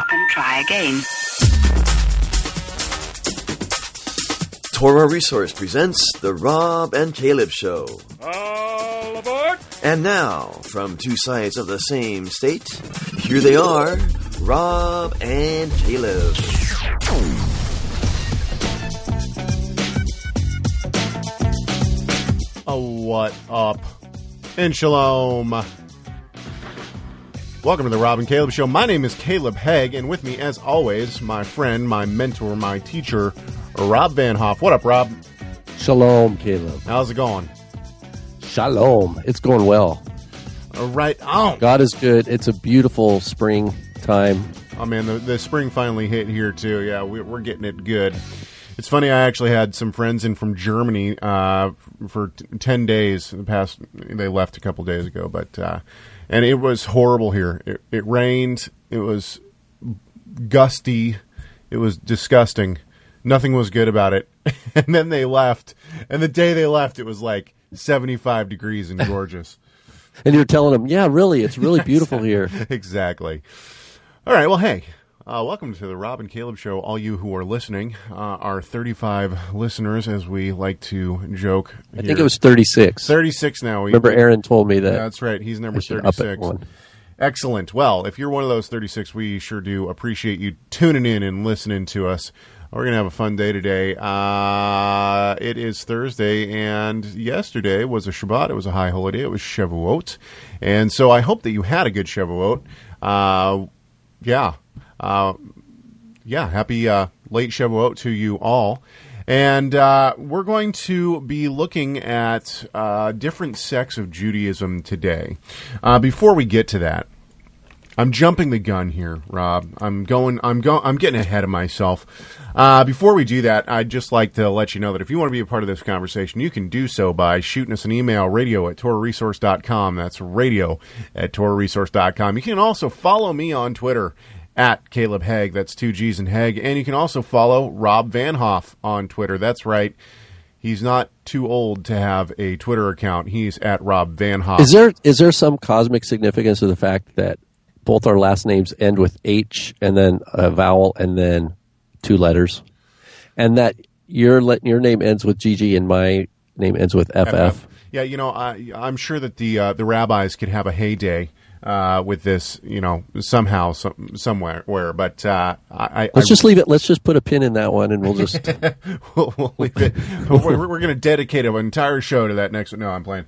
up and try again. Torah Resource presents The Rob and Caleb Show. All aboard! And now, from two sides of the same state, here they are Rob and Caleb. Oh, what up? And shalom. Welcome to the Rob and Caleb Show. My name is Caleb Hegg, and with me, as always, my friend, my mentor, my teacher, Rob Van Hoff. What up, Rob? Shalom, Caleb. How's it going? Shalom. It's going well. All right on. God is good. It's a beautiful spring time. Oh man, the, the spring finally hit here too. Yeah, we, we're getting it good. It's funny. I actually had some friends in from Germany uh, for t- ten days. In The past, they left a couple days ago, but uh, and it was horrible here. It, it rained. It was gusty. It was disgusting. Nothing was good about it. and then they left. And the day they left, it was like seventy-five degrees and gorgeous. And you're telling them, yeah, really, it's really beautiful here. exactly. All right. Well, hey, uh, welcome to the Rob and Caleb Show. All you who are listening, uh, our 35 listeners, as we like to joke. I think it was 36. 36 now. Remember, Aaron told me that. That's right. He's number I should up it 36. Excellent. Well, if you're one of those 36, we sure do appreciate you tuning in and listening to us. We're going to have a fun day today. Uh, it is Thursday, and yesterday was a Shabbat. It was a high holiday. It was Shavuot. And so I hope that you had a good Shavuot. Uh, yeah. Uh, yeah, happy uh, late Shavuot to you all. And uh, we're going to be looking at uh, different sects of Judaism today. Uh, before we get to that, I'm jumping the gun here, Rob. I'm going. I'm going. I'm getting ahead of myself. Uh, before we do that, I'd just like to let you know that if you want to be a part of this conversation, you can do so by shooting us an email, radio at torahresource.com. That's radio at torahresource.com. You can also follow me on Twitter at Caleb Hegg. That's two G's and Hegg. And you can also follow Rob Van Hoff on Twitter. That's right. He's not too old to have a Twitter account. He's at Rob Van Hoff. Is there is there some cosmic significance to the fact that both our last names end with H and then a vowel and then two letters, and that your your name ends with GG and my name ends with FF? Yeah, you know, I, I'm sure that the uh, the rabbis could have a heyday uh, with this, you know, somehow, some, somewhere. Where, but uh, I, Let's I, just leave it. Let's just put a pin in that one, and we'll just. we'll, we'll leave it. we're we're going to dedicate an entire show to that next. No, I'm playing.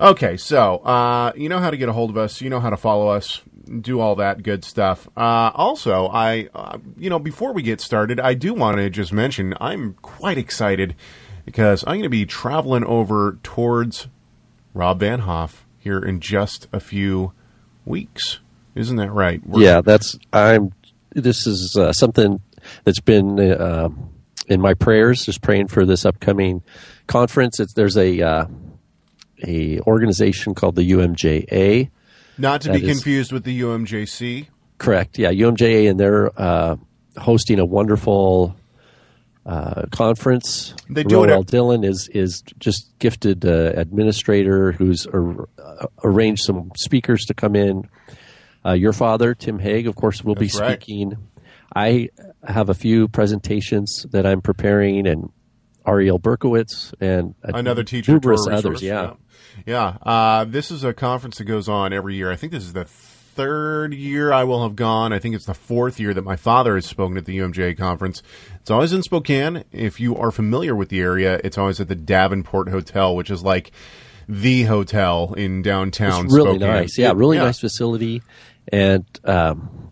Okay, so uh, you know how to get a hold of us. You know how to follow us. Do all that good stuff. Uh, also, I, uh, you know, before we get started, I do want to just mention I'm quite excited because I'm going to be traveling over towards Rob Van Hoff here in just a few weeks. Isn't that right? We're- yeah, that's I'm. This is uh, something that's been uh, in my prayers. Just praying for this upcoming conference. It's, there's a uh, a organization called the UMJA. Not to be is- confused with the UMJC. Correct. Yeah, UMJA, and they're uh, hosting a wonderful uh, conference. They do it Roel Dillon is is just gifted uh, administrator who's ar- uh, arranged some speakers to come in. Uh, your father, Tim Hegg, of course, will That's be right. speaking. I have a few presentations that I'm preparing, and Ariel Berkowitz and another teacher, numerous others. Yeah. yeah. yeah. Uh, this is a conference that goes on every year. I think this is the third year I will have gone. I think it's the fourth year that my father has spoken at the UMJ conference. It's always in Spokane. If you are familiar with the area, it's always at the Davenport Hotel, which is like the hotel in downtown. It's really Spokane. nice. Yeah, really nice facility, and um,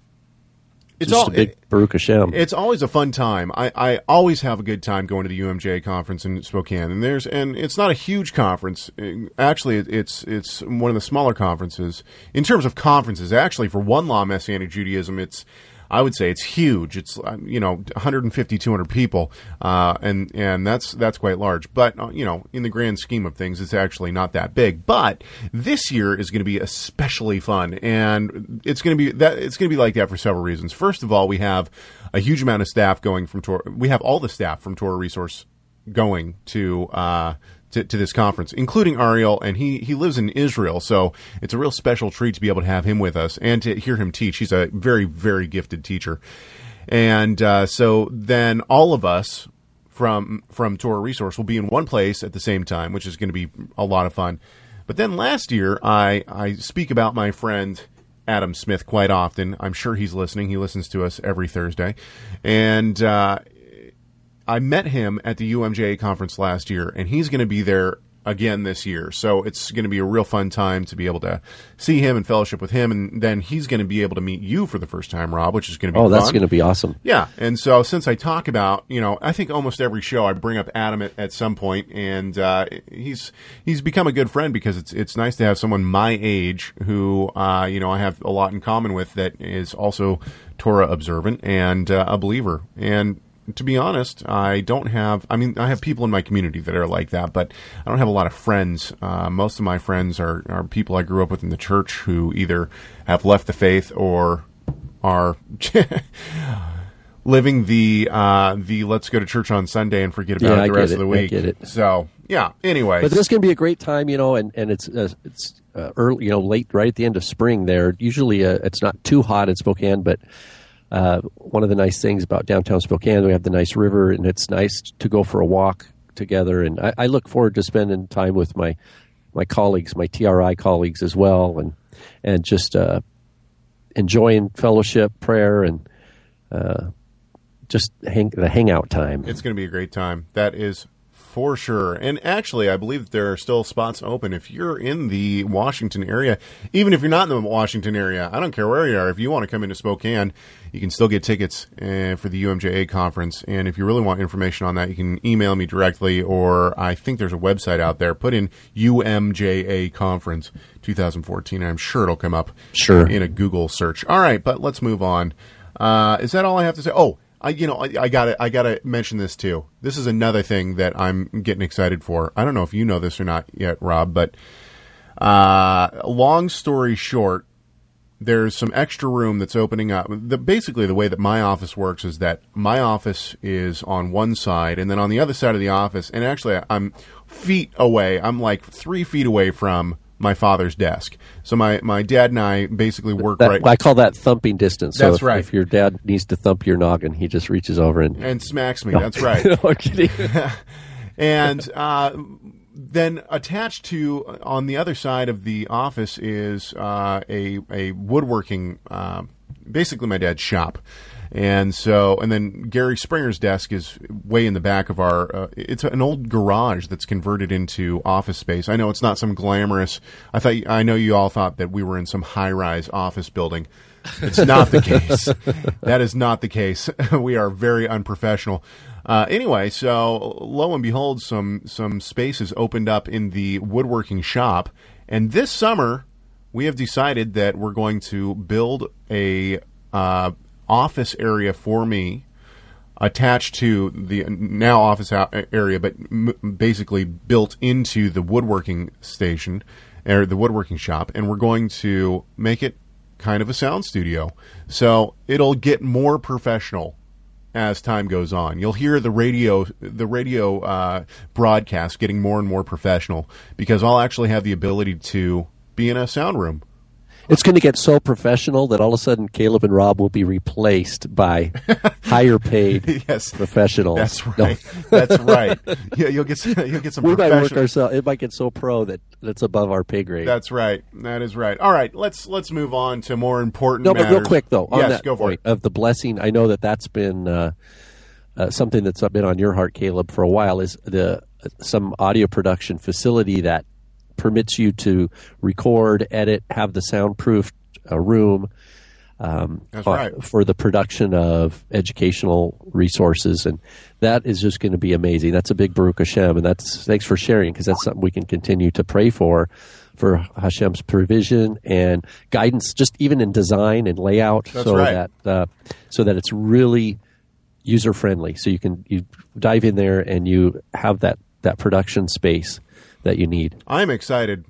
It's just all a big Baruch Hashem. It's always a fun time. I, I always have a good time going to the UMJ conference in Spokane, and there's and it's not a huge conference. Actually, it's it's one of the smaller conferences in terms of conferences. Actually, for one law Messianic Judaism, it's I would say it's huge. It's uh, you know 150 200 people, uh, and and that's that's quite large. But uh, you know in the grand scheme of things, it's actually not that big. But this year is going to be especially fun, and it's going to be that it's going to be like that for several reasons. First of all, we have a huge amount of staff going from Tor. We have all the staff from Torah Resource going to uh, to, to this conference, including Ariel, and he he lives in Israel, so it's a real special treat to be able to have him with us and to hear him teach. He's a very very gifted teacher, and uh, so then all of us from from Torah Resource will be in one place at the same time, which is going to be a lot of fun. But then last year, I I speak about my friend. Adam Smith quite often. I'm sure he's listening. He listens to us every Thursday, and uh, I met him at the UMJA conference last year, and he's going to be there again this year. So it's going to be a real fun time to be able to see him and fellowship with him, and then he's going to be able to meet you for the first time, Rob, which is going to be Oh, that's fun. going to be awesome. Yeah, and so since I talk about, you know, I think almost every show I bring up Adam at, at some point, and uh, he's he's become a good friend because it's it's nice to have someone my age who, uh, you know, I have a lot in common with that is also Torah observant and uh, a believer. And to be honest, I don't have. I mean, I have people in my community that are like that, but I don't have a lot of friends. Uh, most of my friends are are people I grew up with in the church who either have left the faith or are living the uh, the let's go to church on Sunday and forget about Yeah, it I the rest it. of the I week. get it. So yeah. Anyway, But this to be a great time, you know, and and it's uh, it's uh, early, you know, late right at the end of spring. There, usually uh, it's not too hot in Spokane, but uh, one of the nice things about downtown Spokane, we have the nice river, and it's nice to go for a walk together. And I, I look forward to spending time with my my colleagues, my TRI colleagues as well, and and just uh, enjoying fellowship, prayer, and uh, just hang, the hangout time. it's going to be a great time. That is for sure. And actually, I believe that there are still spots open if you're in the Washington area. Even if you're not in the Washington area, I don't care where you are. If you want to come into Spokane, you can still get tickets uh, for the UMJA conference. And if you really want information on that, you can email me directly, or I think there's a website out there. Put in UMJA conference 2014. I'm sure it'll come up Sure. in a Google search. All right, but let's move on. Uh, is that all I have to say? Oh, I, you know, I, gotta, I gotta mention this too. This is another thing that I'm getting excited for. I don't know if you know this or not yet, Rob, but uh, long story short, there's some extra room that's opening up. The, basically, the way that my office works is that my office is on one side, and then on the other side of the office, and actually, I'm feet away. I'm like three feet away from my father's desk. So my, my dad and I basically work That, right I call that thumping distance. So That's if, right. If your dad needs to thump your noggin, he just reaches over and. and smacks me. That's right. No, kidding. and uh, then attached to on the other side of the office is uh, a a woodworking, uh, basically my dad's shop. And so, and then Gary Springer's desk is way in the back of our. Uh, it's an old garage that's converted into office space. I know it's not some glamorous. I thought I know you all thought that we were in some high-rise office building. It's not the case. That is not the case. we are very unprofessional. Uh, anyway, so lo and behold, some some spaces opened up in the woodworking shop, and this summer we have decided that we're going to build a uh, office area for me attached to the now office area, but m- basically built into the woodworking station or the woodworking shop, and we're going to make it kind of a sound studio. So it'll get more professional as time goes on. You'll hear the radio the radio uh, broadcast getting more and more professional because I'll actually have the ability to be in a sound room. It's going to get so professional that all of a sudden Caleb and Rob will be replaced by higher paid Yes. professionals. That's No, right. That's right. Yeah, you'll get some, you'll get some we might work ourselves. It might get so pro that that's above our pay grade. That's right. That is right. All right, let's let's move on to more important. no, but real quick though, on yes, that go for point it. of the blessing, I know that that's been uh, uh, something that's been on your heart, Caleb, for a while. Is the some audio production facility that permits you to record, edit, have the soundproof uh, room. Um, uh, right. for the production of educational resources, and that is just going to be amazing. That's a big Baruch Hashem, and that's thanks for sharing because that's something we can continue to pray for, for Hashem's provision and guidance, just even in design and layout, That's so right. that uh, so that it's really user friendly. So you can you dive in there and you have that that production space that you need. I'm excited.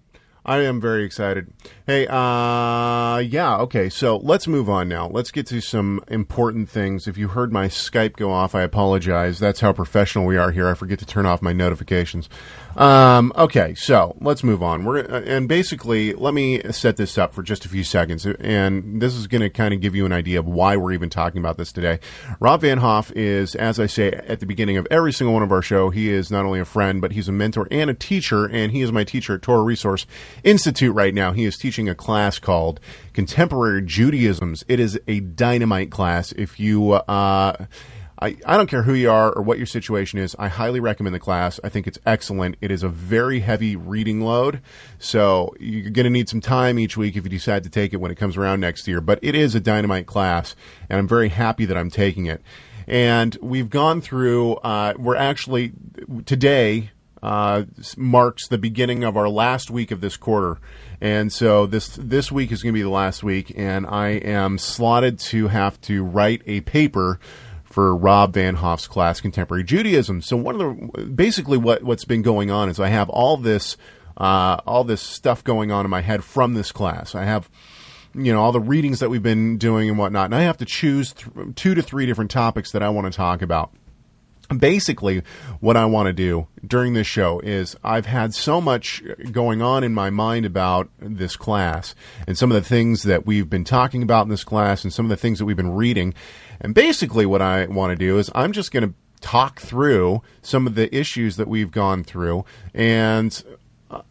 I am very excited. Hey, uh, yeah, okay, so let's move on now. Let's get to some important things. If you heard my Skype go off, I apologize. That's how professional we are here. I forget to turn off my notifications. Um, okay, so let's move on. We're uh, and basically, let me set this up for just a few seconds, and this is going to kind of give you an idea of why we're even talking about this today. Rob Van Hoff is, as I say at the beginning of every single one of our show, he is not only a friend, but he's a mentor and a teacher, and he is my teacher at Torah Resource Institute right now. He is teaching a class called Contemporary Judaisms. It is a dynamite class. If you uh, I, I don't care who you are or what your situation is. I highly recommend the class. I think it's excellent. It is a very heavy reading load. So you're going to need some time each week if you decide to take it when it comes around next year. But it is a dynamite class, and I'm very happy that I'm taking it. And we've gone through, uh, we're actually, today, uh, marks the beginning of our last week of this quarter. And so this this week is going to be the last week, and I am slotted to have to write a paper for Rob Van Hoff's class, Contemporary Judaism. So one of the basically what what's been going on is I have all this uh, all this stuff going on in my head from this class. I have you know all the readings that we've been doing and whatnot, and I have to choose th- two to three different topics that I want to talk about basically what I want to do during this show is I've had so much going on in my mind about this class and some of the things that we've been talking about in this class and some of the things that we've been reading. And basically what I want to do is I'm just going to talk through some of the issues that we've gone through. And uh,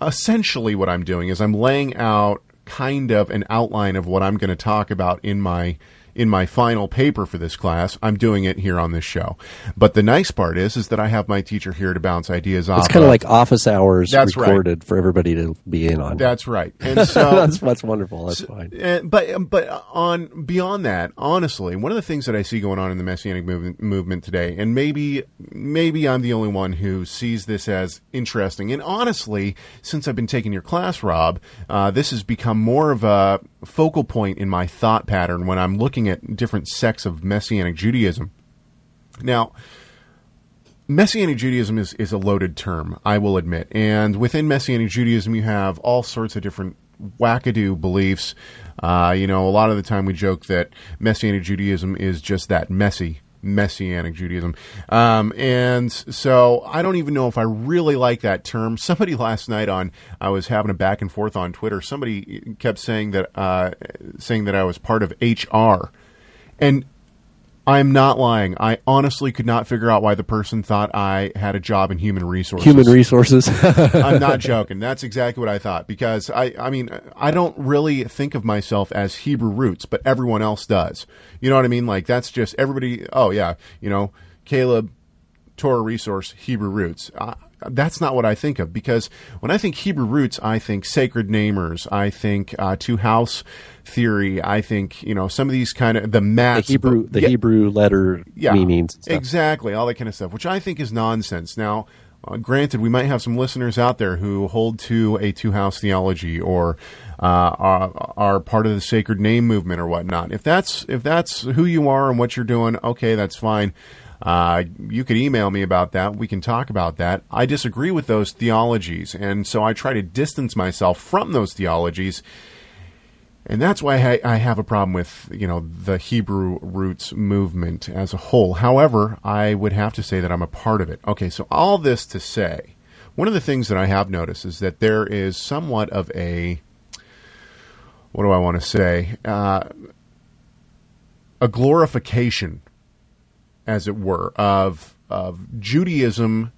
essentially what I'm doing is I'm laying out kind of an outline of what I'm going to talk about in my in my final paper for this class. I'm doing it here on this show. But the nice part is, is that I have my teacher here to bounce ideas off. It's kind of like office hours That's recorded for everybody to be in on. That's right. And so that's that's wonderful. That's fine. Uh, but but on beyond that, honestly, one of the things that I see going on in the messianic movement, movement today, and maybe maybe I'm the only one who sees this as interesting. And honestly, since I've been taking your class, Rob, uh, this has become more of a focal point in my thought pattern when I'm looking at different sects of Messianic Judaism. Now, Messianic Judaism is, is a loaded term, I will admit. And within Messianic Judaism, you have all sorts of different wackadoo beliefs. Uh, you know, a lot of the time we joke that Messianic Judaism is just that messy. Messianic Judaism. Um, and so I don't even know if I really like that term. Somebody last night on, I was having a back and forth on Twitter. Somebody kept saying that, uh, saying that I was part of HR. And I'm not lying. I honestly could not figure out why the person thought I had a job in human resources. Human resources. I'm not joking. That's exactly what I thought because I, I mean, I don't really think of myself as Hebrew roots, but everyone else does. You know what I mean? Like that's just everybody. Oh yeah, you know, Caleb, Torah resource, Hebrew roots. Uh, that's not what I think of because when I think Hebrew roots, I think sacred namers. I think uh, two house theory. I think you know some of these kind of the math, the Hebrew, the yeah, Hebrew letter yeah, meanings. and stuff. exactly all that kind of stuff, which I think is nonsense. Now, uh, granted, we might have some listeners out there who hold to a two house theology or uh, are, are part of the sacred name movement or whatnot. If that's if that's who you are and what you're doing, okay, that's fine. Uh, you could email me about that. We can talk about that. I disagree with those theologies, and so I try to distance myself from those theologies. And that's why I, I have a problem with you know the Hebrew roots movement as a whole. However, I would have to say that I'm a part of it. Okay, so all this to say, one of the things that I have noticed is that there is somewhat of a what do I want to say? Uh, a glorification as it were, of of Judaism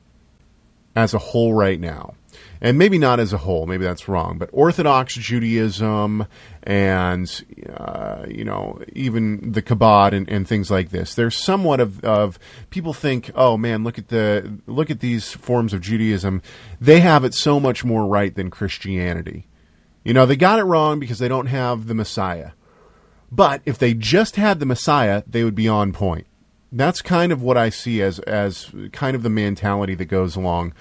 as a whole right now. And maybe not as a whole, maybe that's wrong, but Orthodox Judaism and, uh, you know, even the Chabad and, and things like this. There's somewhat of, of people think, oh man, look at the look at these forms of Judaism. They have it so much more right than Christianity. You know, they got it wrong because they don't have the Messiah. But if they just had the Messiah, they would be on point that's kind of what I see as as kind of the mentality that goes along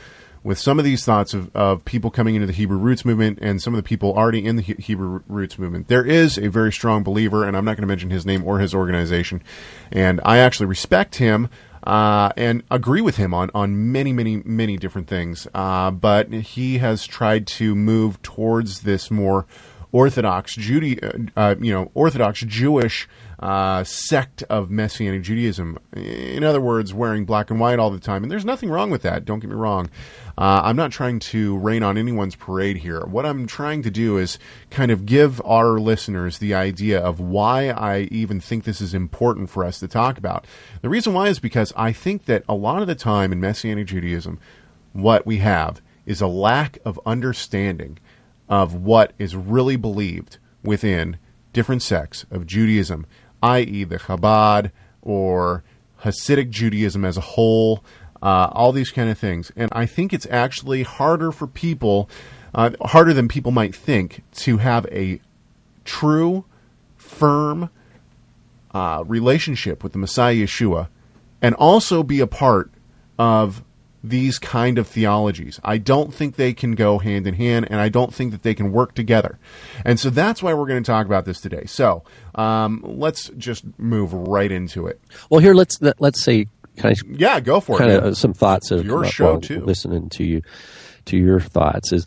with some of these thoughts of, of people coming into the Hebrew roots movement and some of the people already in the He- Hebrew roots movement. There is a very strong believer, and I'm not going to mention his name or his organization, and I actually respect him. Uh, and agree with him on, on many, many, many different things. Uh, but he has tried to move towards this more Orthodox Judy, uh, uh, you know, Orthodox Jewish uh, sect of Messianic Judaism. In other words, wearing black and white all the time. And there's nothing wrong with that. Don't get me wrong. Uh, I'm not trying to rain on anyone's parade here. What I'm trying to do is kind of give our listeners the idea of why I even think this is important for us to talk about. The reason why is because I think that a lot of the time in Messianic Judaism, what we have is a lack of understanding of what is really believed within different sects of Judaism, i.e., the Chabad or Hasidic Judaism as a whole, uh, all these kind of things. And I think it's actually harder for people, uh, harder than people might think, to have a true, firm uh, relationship with the Messiah Yeshua and also be a part of these kind of theologies. I don't think they can go hand in hand, and I don't think that they can work together. And so that's why we're going to talk about this today. So um, let's just move right into it. Well, here let's let, let's say of Yeah, go for kind it. of some thoughts of Your uh, show, too. Listening to you, to your thoughts is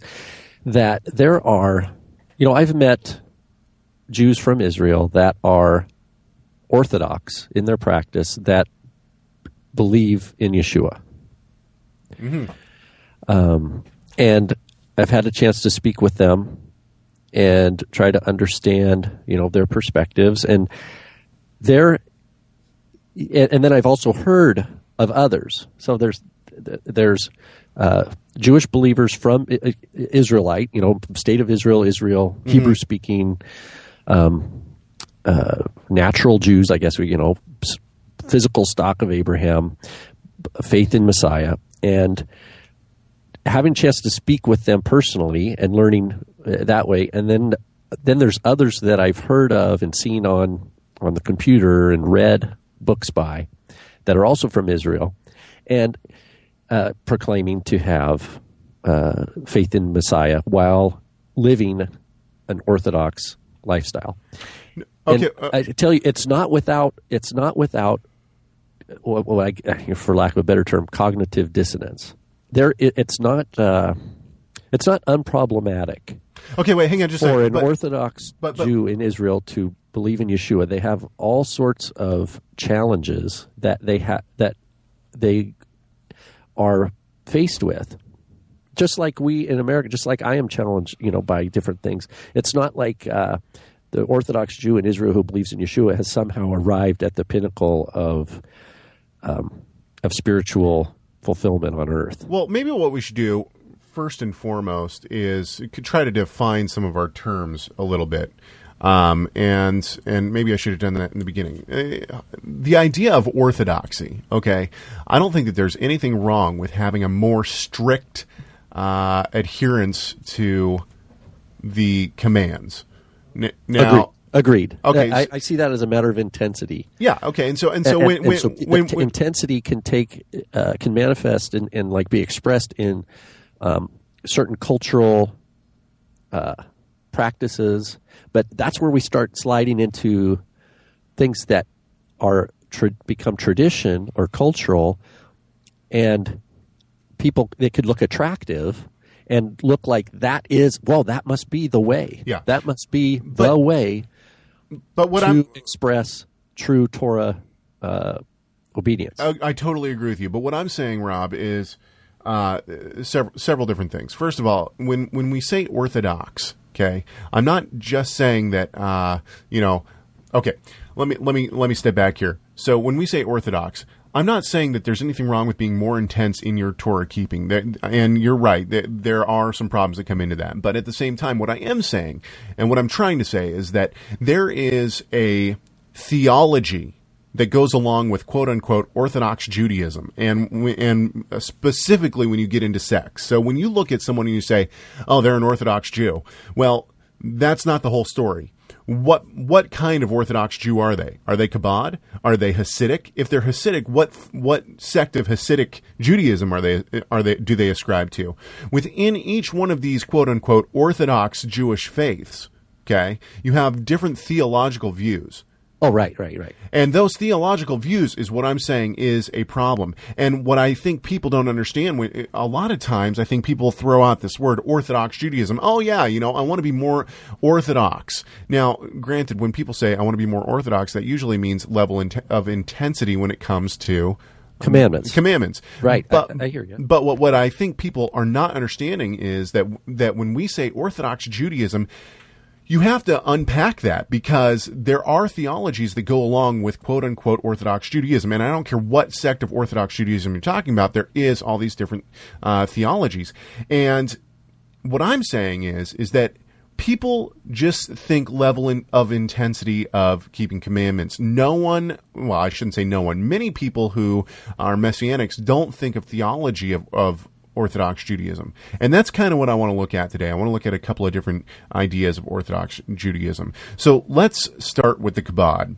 that there are, you know, I've met Jews from Israel that are Orthodox in their practice that believe in Yeshua. Um, and I've had a chance to speak with them and try to understand, you know, their perspectives. And they're and, then I've also heard of others. So there's there's uh, Jewish believers from Israelite, you know, state of Israel, Israel, Hebrew speaking, um, uh, natural Jews, I guess we, you know, physical stock of Abraham, faith in Messiah, and having a chance to speak with them personally and learning uh, that way, and then then there's others that I've heard of and seen on on the computer and read books by that are also from Israel, and uh, proclaiming to have uh, faith in Messiah while living an Orthodox lifestyle. Okay, And uh, I tell you, it's not without. It's not without. I, for lack of a better term, cognitive dissonance. There, it, it's not. Uh, it's not unproblematic okay, wait, hang on just a for second. an But- Orthodox but- but- Jew in Israel to believe in Yeshua. They have all sorts of challenges that they have that they are faced with. Just like we in America, just like I am challenged, you know, by different things. It's not like uh, the Orthodox Jew in Israel who believes in Yeshua has somehow arrived at the pinnacle of um, of spiritual fulfillment on earth. Well, maybe what we should do first and foremost is could try to define some of our terms a little bit. Um, and and maybe I should have done that in the beginning. Uh, the idea of orthodoxy, okay? I don't think that there's anything wrong with having a more strict uh, adherence to the commands. N- now, Agreed. Okay, I, I see that as a matter of intensity. yeah, okay, and so and so and, when and when, so when, when- intensity can take uh, can manifest and, and like be expressed in um, certain cultural uh, practices, but that's where we start sliding into things that are tra- become tradition or cultural, and people they could look attractive and look like that is well that must be the way Yeah. that must be the way but what to I'm express true Torah uh, obedience. I, I totally agree with you. But what I'm saying, Rob, is uh, several several different things. First of all, when when we say orthodox, okay, I'm not just saying that. Uh, you know, okay. Let me let me let me step back here. So when we say orthodox. I'm not saying that there's anything wrong with being more intense in your Torah keeping, and you're right. There, there are some problems that come into that. But at the same time, what I am saying, and what I'm trying to say, is that there is a theology that goes along with quote unquote Orthodox Judaism, and and specifically when you get into sects. So when you look at someone and you say, "Oh, they're an Orthodox Jew," well, that's not the whole story. What what kind of Orthodox Jew are they? Are they Chabad? Are they Hasidic? If they're Hasidic, what what sect of Hasidic Judaism are they are they do they ascribe to? Within each one of these quote unquote Orthodox Jewish faiths, okay, you have different theological views. Oh, right, right, right. And those theological views is what I'm saying is a problem. And what I think people don't understand, a lot of times I think people throw out this word Orthodox Judaism. Oh, yeah, you know, I want to be more Orthodox. Now, granted, when people say I want to be more Orthodox, that usually means level of intensity when it comes to Commandments. commandments. Right. But, I- I hear you. But what, what I think people are not understanding is that that when we say Orthodox Judaism, you have to unpack that because there are theologies that go along with quote unquote Orthodox Judaism. And I don't care what sect of Orthodox Judaism you're talking about, there is all these different uh, theologies. And what I'm saying is, is that people just think level in, of intensity of keeping commandments. No one, well, I shouldn't say no one, many people who are messianics don't think of theology of, of Orthodox Judaism. And that's kind of what I want to look at today. I want to look at a couple of different ideas of Orthodox Judaism. So let's start with the Chabad.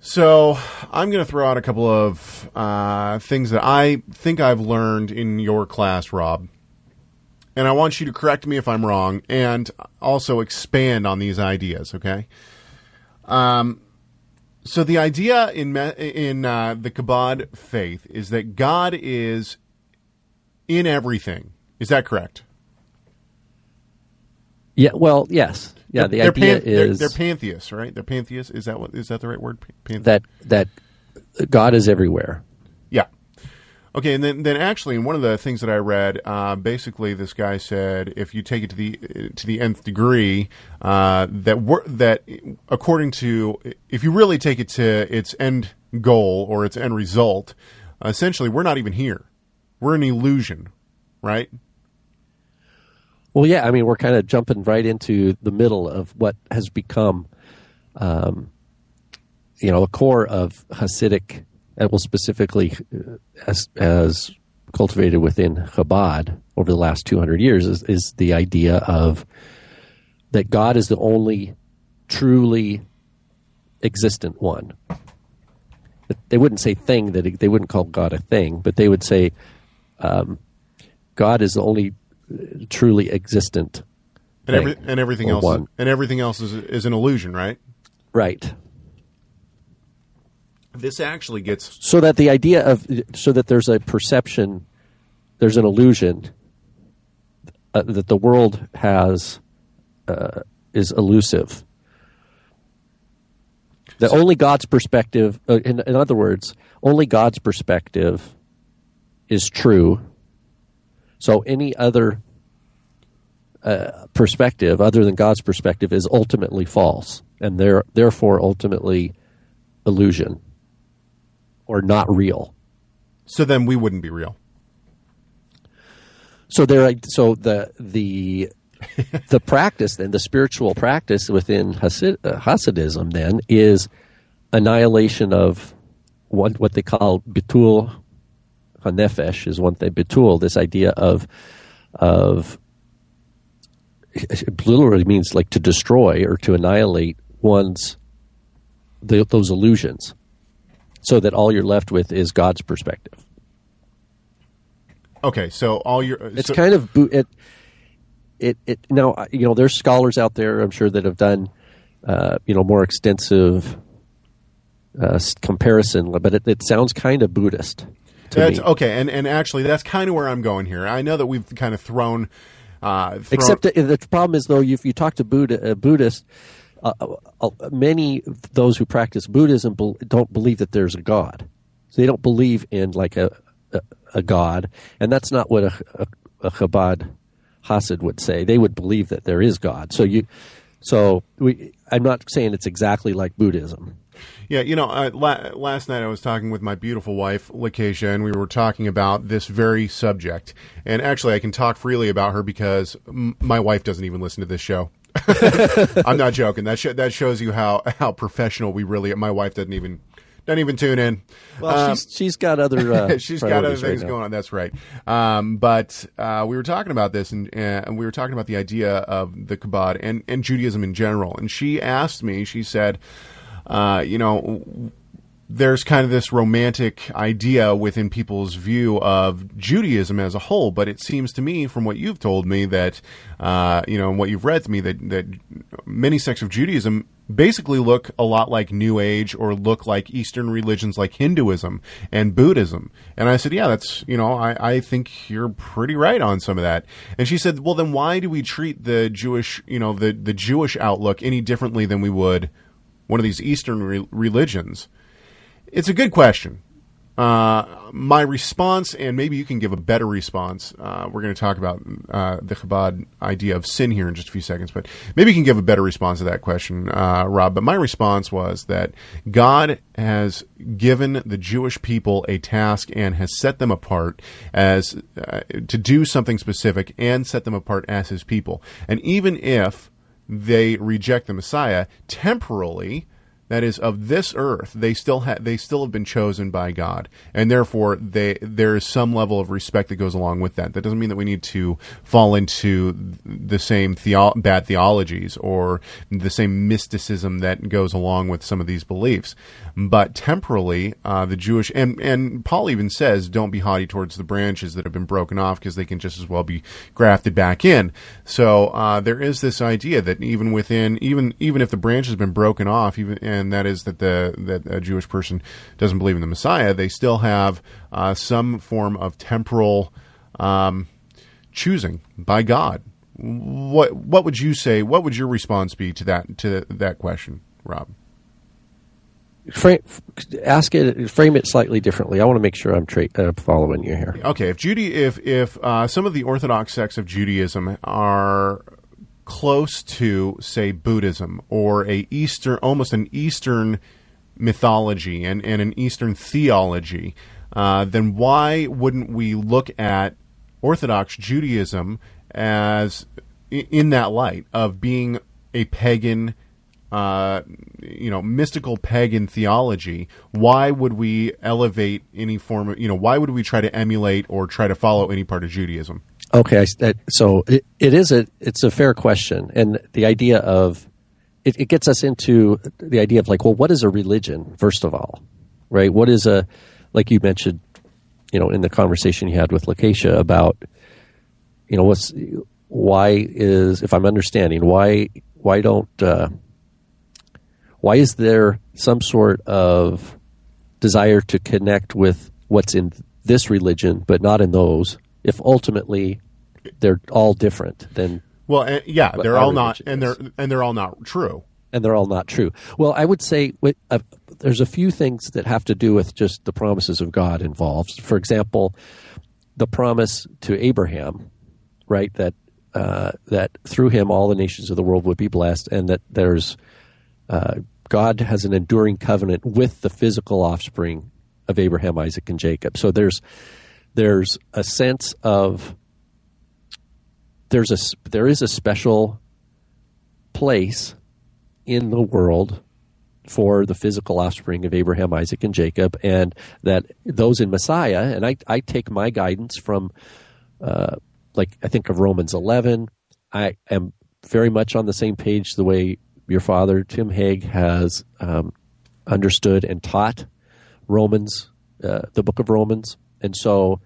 So I'm going to throw out a couple of uh, things that I think I've learned in your class, Rob. And I want you to correct me if I'm wrong and also expand on these ideas, okay? Um, so the idea in in uh, the Chabad faith is that God is in everything. Is that correct? Yeah. Well, yes. Yeah. The They're idea pan- they're- is they're, pantheists, right? They're pantheists. Is that what is that the right word? Pan- that that God is everywhere. Yeah. Okay, and then then actually, in one of the things that I read, uh, basically, this guy said if you take it to the to the nth degree, uh, that we're, that according to if you really take it to its end goal or its end result, essentially, we're not even here. We're an illusion, right? Well, yeah. I mean, we're kind of jumping right into the middle of what has become, um, you know, a core of Hasidic, and well, specifically uh, as as cultivated within Chabad over the last two hundred years, is, is the idea of that God is the only truly existent one. They wouldn't say thing that they wouldn't call God a thing, but they would say um, God is the only uh, truly existent And every, thing, and everything else one. and everything else is is an illusion, right? Right. This actually gets So that the idea of so that there's a perception, there's an illusion uh, that the world has uh, is elusive. That only God's perspective, uh, in, in other words, only God's perspective is true. So any other uh, perspective other than God's perspective is ultimately false, and there therefore ultimately illusion or not real. so then we wouldn't be real. So there, so the the the practice then the spiritual practice within Hasid, uh, Hasidism then is annihilation of what what they call bitul hanefesh is one thing. Bitul, this idea of of it literally means like to destroy or to annihilate one's the, those illusions, so that all you're left with is God's perspective. Okay, so all your It's so- kind of it. It it now you know there's scholars out there I'm sure that have done uh, you know more extensive uh, comparison, but it, it sounds kind of Buddhist That's me. okay, and and actually, that's kind of where I'm going here. I know that we've kind of thrown, uh, thrown Except that the problem is though, if you talk to Buddha, uh, Buddhists, uh, uh, many of those who practice Buddhism don't believe that there's a God. So they don't believe in like a a, a God, and that's not what a, a, a Chabad Hasid would say. They would believe that there is God. So you, so we. I'm not saying it's exactly like Buddhism. Yeah, you know, uh, la- last night I was talking with my beautiful wife, Lakeisha, and we were talking about this very subject. And actually, I can talk freely about her because m- my wife doesn't even listen to this show. I'm not joking. That sh- that shows you how how professional we really. My wife doesn't even Don't even tune in. Well, Um, she's she's got other uh, she's got other priorities right things going on. That's right. Um, but uh, we were talking about this, and, and we were talking about the idea of the Chabad and, and Judaism in general. And she asked me. She said, uh, you know. There's kind of this romantic idea within people's view of Judaism as a whole, but it seems to me, from what you've told me, that uh, you know, and what you've read to me, that that many sects of Judaism basically look a lot like New Age or look like Eastern religions like Hinduism and Buddhism. And I said, yeah, that's, you know, I, I think you're pretty right on some of that. And she said, well, then why do we treat the Jewish, you know, the, the Jewish outlook any differently than we would one of these Eastern re- religions? It's a good question. Uh, my response, and maybe you can give a better response. Uh, we're going to talk about uh, the Chabad idea of sin here in just a few seconds, but maybe you can give a better response to that question, uh, Rob. But my response was that God has given the Jewish people a task and has set them apart as uh, to do something specific and set them apart as His people. And even if they reject the Messiah temporally, that is of this earth they still have they still have been chosen by God. And therefore they there is some level of respect that goes along with that. That doesn't mean that we need to fall into the same theo- bad theologies or the same mysticism that goes along with some of these beliefs but temporally uh, the Jewish and and Paul even says don't be haughty towards the branches that have been broken off because they can just as well be grafted back in so uh, there is this idea that even within even even if the branch has been broken off even and that is that the that a Jewish person doesn't believe in the Messiah, they still have uh, some form of temporal um, choosing by God. What what would you say? What would your response be to that to that question, Rob? Frame, ask it, frame it slightly differently. I want to make sure I'm tra- uh, following you here. Okay, if Judy, if if uh, some of the Orthodox sects of Judaism are close to, say, Buddhism or a Eastern, almost an Eastern mythology and, and an Eastern theology, uh, then why wouldn't we look at Orthodox Judaism as in that light of being a pagan? Uh, you know, mystical pagan theology. Why would we elevate any form of, you know, why would we try to emulate or try to follow any part of Judaism? Okay, I, so it, it is a it's a fair question, and the idea of it, it gets us into the idea of like, well, what is a religion? First of all, right? What is a like you mentioned, you know, in the conversation you had with Lakeisha about, you know, what's why is if I'm understanding why why don't uh, why is there some sort of desire to connect with what's in this religion but not in those if ultimately they're all different then Well, uh, yeah, they're all not, and is. they're and they're all not true. and they're all not true well i would say uh, there's a few things that have to do with just the promises of god involved for example the promise to abraham right that uh, that through him all the nations of the world would be blessed and that there's uh, god has an enduring covenant with the physical offspring of abraham isaac and jacob so there's there's a sense of there's a there is a special place in the world for the physical offspring of Abraham, Isaac, and Jacob, and that those in Messiah, and I, I take my guidance from, uh, like I think of Romans 11. I am very much on the same page the way your father, Tim Hegg, has um, understood and taught Romans, uh, the book of Romans. And so,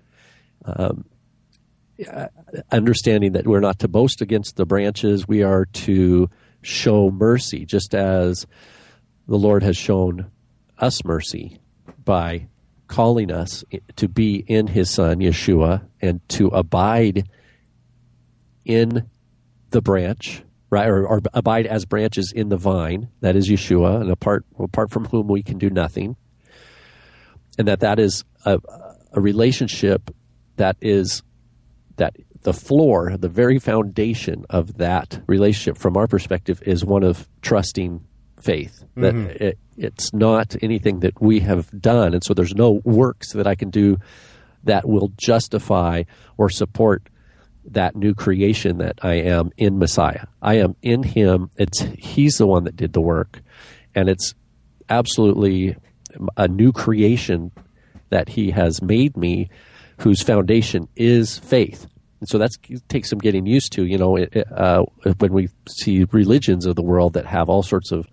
um, uh, understanding that we're not to boast against the branches, we are to show mercy, just as the Lord has shown us mercy by calling us to be in His Son, Yeshua, and to abide in the branch, right, or, or abide as branches in the vine, that is Yeshua, and apart apart from whom we can do nothing, and that that is a, a relationship that is that the floor, the very foundation of that relationship, from our perspective, is one of trusting faith. That mm-hmm. it, it's not anything that we have done, and so there's no works that I can do that will justify or support that new creation that I am in Messiah. I am in Him. It's He's the one that did the work, and it's absolutely a new creation that He has made me, whose foundation is faith. And so that takes some getting used to. You know, it, uh, when we see religions of the world that have all sorts of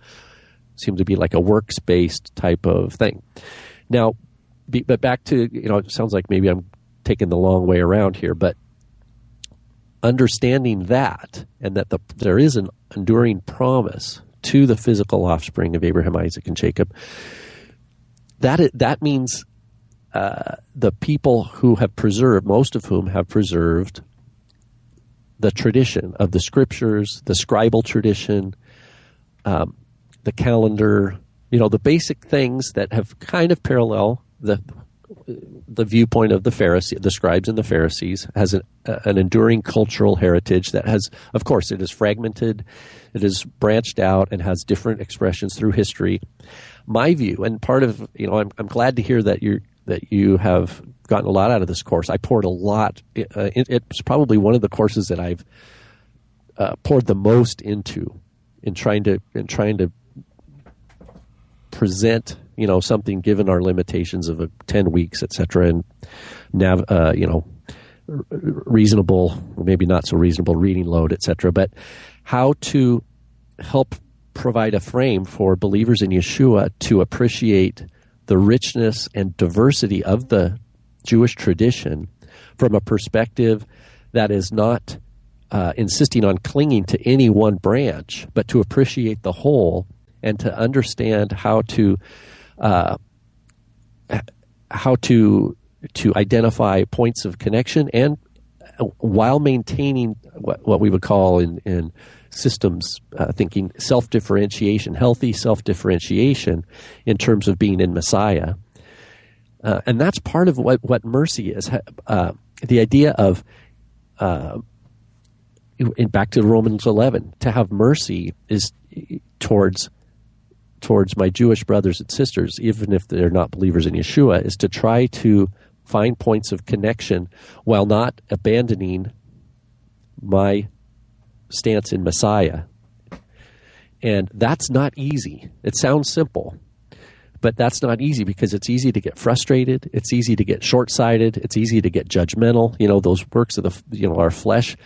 seem to be like a works based type of thing. Now, be, but back to you know, it sounds like maybe I'm taking the long way around here, but understanding that and that the, there is an enduring promise to the physical offspring of Abraham, Isaac, and Jacob. That that means uh, the people who have preserved, most of whom have preserved the tradition of the scriptures, the scribal tradition, um, the calendar, you know, the basic things that have kind of parallel the the viewpoint of the Pharisee, the scribes and the Pharisees, has an, an enduring cultural heritage that has, of course, it is fragmented, it is branched out, and has different expressions through history. My view, and part of you know, I'm, I'm glad to hear that you that you have gotten a lot out of this course. I poured a lot. Uh, it, it's probably one of the courses that I've uh, poured the most into in trying to in trying to present you know something given our limitations of 10 weeks etc and nav uh, you know reasonable maybe not so reasonable reading load etc but how to help provide a frame for believers in Yeshua to appreciate the richness and diversity of the Jewish tradition from a perspective that is not uh, insisting on clinging to any one branch, but to appreciate the whole and to understand how to uh, how to to identify points of connection and while maintaining what, what we would call in, in systems uh, thinking self differentiation, healthy self differentiation in terms of being in Messiah. Uh, and that's part of what, what mercy is. Uh, the idea of, uh, in, back to Romans 11, to have mercy is towards towards my Jewish brothers and sisters, even if they're not believers in Yeshua, is to try to find points of connection while not abandoning my stance in Messiah. And that's not easy. It sounds simple, but that's not easy because it's easy to get frustrated. It's easy to get short sighted. It's easy to get judgmental. You know, those works of the, you know, our flesh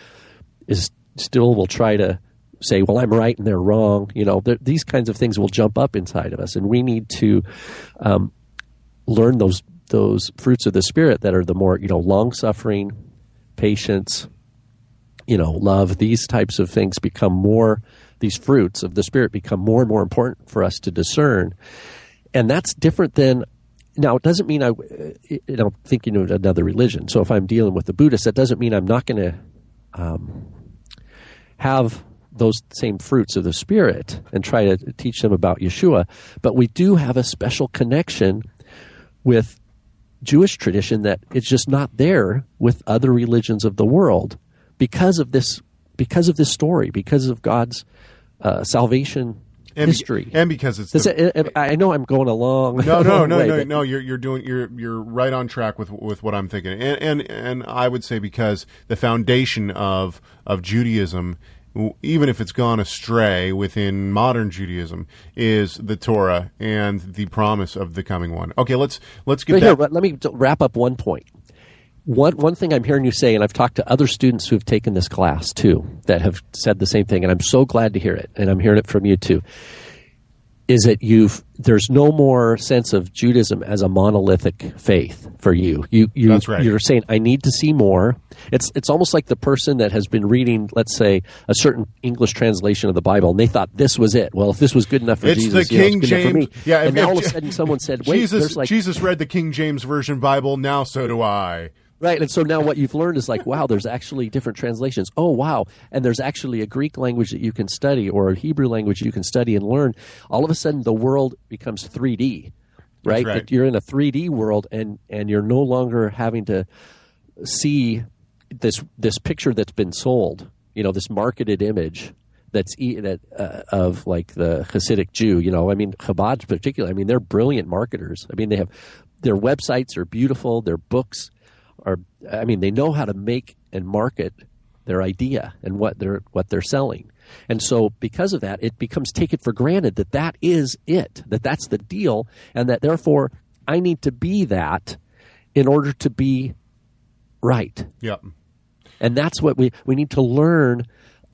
is still will try to say, well, I'm right and they're wrong. You know, these kinds of things will jump up inside of us, and we need to um, learn those those fruits of the spirit that are the more you know long suffering, patience, you know, love. These types of things become more. These fruits of the spirit become more and more important for us to discern, and that's different than now it doesn't mean I, you know, thinking of another religion. So if I'm dealing with the Buddhists, that doesn't mean I'm not going to um, have those same fruits of the Spirit and try to teach them about Yeshua. But we do have a special connection with Jewish tradition that it's just not there with other religions of the world because of this because of this story, because of God's uh, salvation and history, be, and because it's. The, it, I know I'm going along. No, no, no, way, no, no. You're you're doing you're you're right on track with with what I'm thinking, and and and I would say because the foundation of of Judaism even if it's gone astray within modern Judaism, is the Torah and the promise of the coming one. Okay, let's let's get here. Let me wrap up one point. One one thing I'm hearing you say, and I've talked to other students who have taken this class too, that have said the same thing, and I'm so glad to hear it, and I'm hearing it from you too is that you've there's no more sense of Judaism as a monolithic faith for you. You you That's right. you're saying I need to see more. It's it's almost like the person that has been reading, let's say, a certain English translation of the Bible, and they thought this was it. Well, if this was good enough for it's Jesus, the you know, King it's good James. enough for me. Yeah, and if, now if, all of a sudden someone said, "Wait, Jesus, like, Jesus read the King James version Bible. Now so do I." Right, and so now what you've learned is like, wow, there's actually different translations. Oh, wow, and there's actually a Greek language that you can study or a Hebrew language you can study and learn. All of a sudden, the world becomes 3D, right? right. You're in a 3D world, and and you're no longer having to see this this picture that's been sold. You know, this marketed image that's that uh, of like the Hasidic Jew. You know, I mean, Chabad particularly. I mean, they're brilliant marketers. I mean, they have their websites are beautiful. Their books I mean they know how to make and market their idea and what they're what they're selling. And so, because of that, it becomes taken for granted that that is it, that that's the deal, and that therefore I need to be that in order to be right. Yep. And that's what we, we need to learn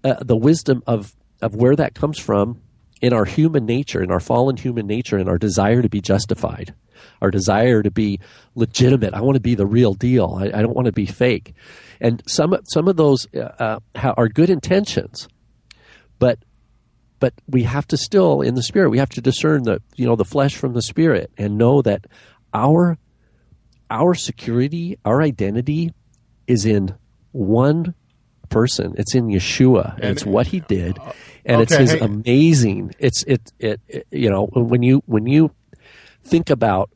uh, the wisdom of, of where that comes from in our human nature, in our fallen human nature, in our desire to be justified, our desire to be legitimate. I want to be the real deal. I, I don't want to be fake. And some some of those uh, uh, are good intentions, but but we have to still in the spirit we have to discern the you know the flesh from the spirit and know that our our security, our identity is in one person. It's in Yeshua. And, And- it's what he did, and it's his hey- amazing. It's it, it it you know when you when you think about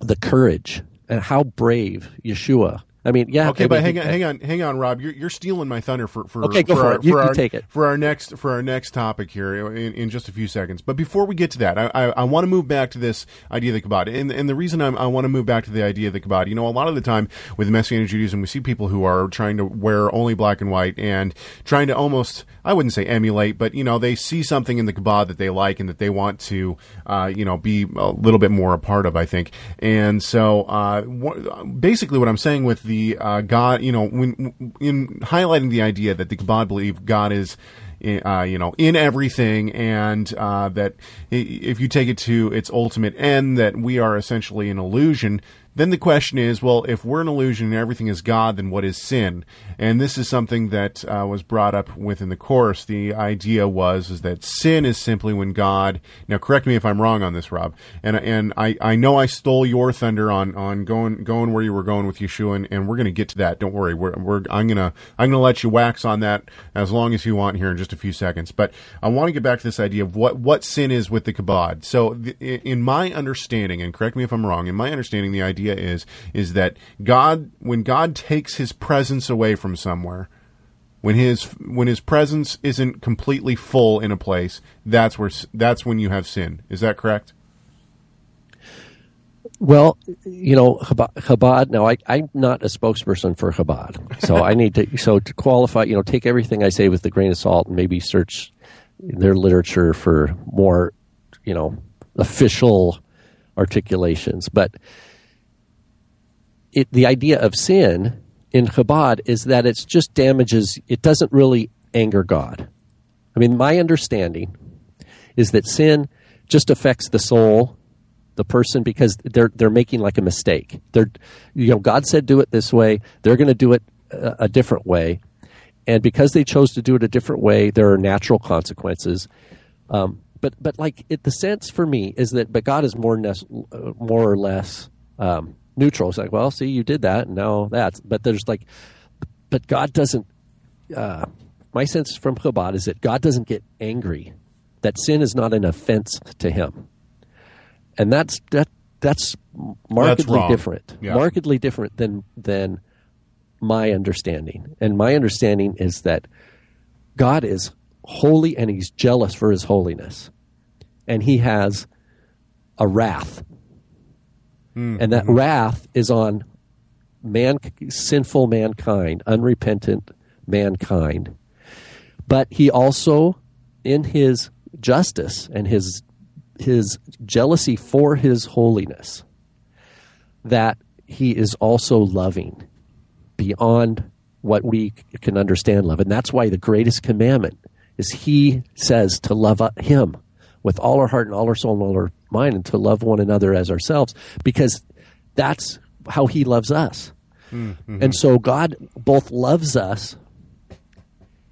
the courage and how brave Yeshua. I mean, yeah. Okay, but hang on, hang on, hang on, Rob. You're, you're stealing my thunder for for Okay, go for our, it. You- you our, take it. for our next for our next topic here in, in just a few seconds. But before we get to that, I, I, I want to move back to this idea of the kabbalah, and and the reason I'm, I want to move back to the idea of the kabbalah, you know, a lot of the time with Messianic Judaism, we see people who are trying to wear only black and white and trying to almost I wouldn't say emulate, but you know, they see something in the kabbalah that they like and that they want to uh, you know be a little bit more a part of. I think, and so uh, what, basically, what I'm saying with the uh, God, you know, when in highlighting the idea that the kabbalah believe God is. Uh, you know, in everything, and uh, that if you take it to its ultimate end, that we are essentially an illusion. Then the question is, well, if we're an illusion and everything is God, then what is sin? And this is something that uh, was brought up within the course. The idea was is that sin is simply when God. Now, correct me if I'm wrong on this, Rob. And and I, I know I stole your thunder on, on going going where you were going with Yeshua, and, and we're going to get to that. Don't worry. We're, we're I'm gonna I'm gonna let you wax on that as long as you want here in just a few seconds. But I want to get back to this idea of what what sin is with the Chabad. So, the, in my understanding, and correct me if I'm wrong, in my understanding, the idea is is that God, when God takes His presence away from somewhere, when his when his presence isn't completely full in a place, that's where that's when you have sin. Is that correct? Well, you know, Chabad. Chabad now, I, I'm not a spokesperson for Chabad, so I need to. So to qualify, you know, take everything I say with a grain of salt, and maybe search their literature for more, you know, official articulations. But it, the idea of sin in Chabad is that it's just damages. It doesn't really anger God. I mean, my understanding is that sin just affects the soul, the person, because they're they're making like a mistake. They're, you know, God said do it this way. They're going to do it a, a different way, and because they chose to do it a different way, there are natural consequences. Um, but but like it, the sense for me is that but God is more nes- uh, more or less um, neutral. It's like, well, see, you did that, and now that's. But there's like, but God doesn't. Uh, my sense from Chabad is that God doesn't get angry. That sin is not an offense to Him, and that's that. That's markedly wrong. different. Yeah. Markedly different than than my understanding. And my understanding is that God is holy and He's jealous for His holiness, and He has a wrath, and that wrath is on man, sinful mankind, unrepentant mankind. But He also, in His justice and His His jealousy for His holiness, that He is also loving beyond what we can understand love. And that's why the greatest commandment is he says to love uh, him with all our heart and all our soul and all our mind and to love one another as ourselves because that's how he loves us. And so God both loves us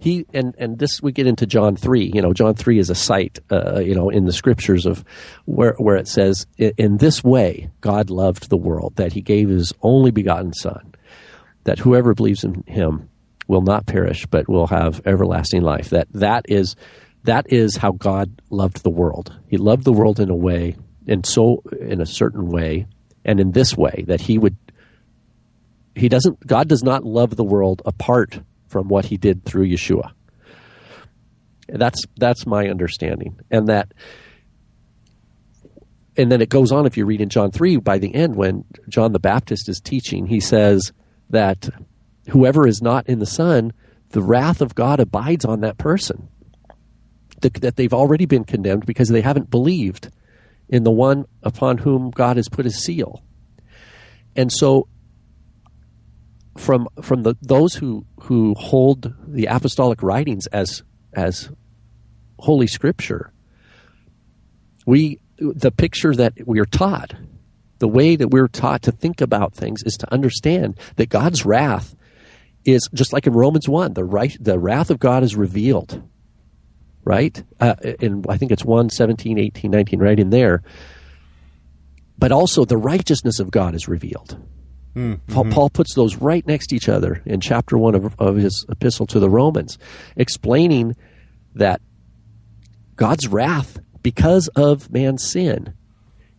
he and and this we get into John three. You know, John three is a site. Uh, you know, in the scriptures of where where it says, "In- "In this way, God loved the world that He gave His only begotten Son, that whoever believes in Him will not perish but will have everlasting life." That that is that is how God loved the world. He loved the world in a way, and so in a certain way, and in this way that He would he doesn't god does not love the world apart from what he did through yeshua. That's that's my understanding. And that and then it goes on if you read in john 3 by the end when john the baptist is teaching he says that whoever is not in the son the wrath of god abides on that person that, they've already been condemned because they haven't believed in the one upon whom God has put his seal. And so from from the those who who hold the apostolic writings as as holy scripture we the picture that we are taught the way that we're taught to think about things is to understand that God's wrath is just like in Romans 1 the right the wrath of God is revealed right uh, in I think it's 1 17 18 19 right in there but also the righteousness of God is revealed Mm-hmm. Paul, Paul, puts those right next to each other in chapter one of, of his epistle to the Romans, explaining that God's wrath, because of man's sin,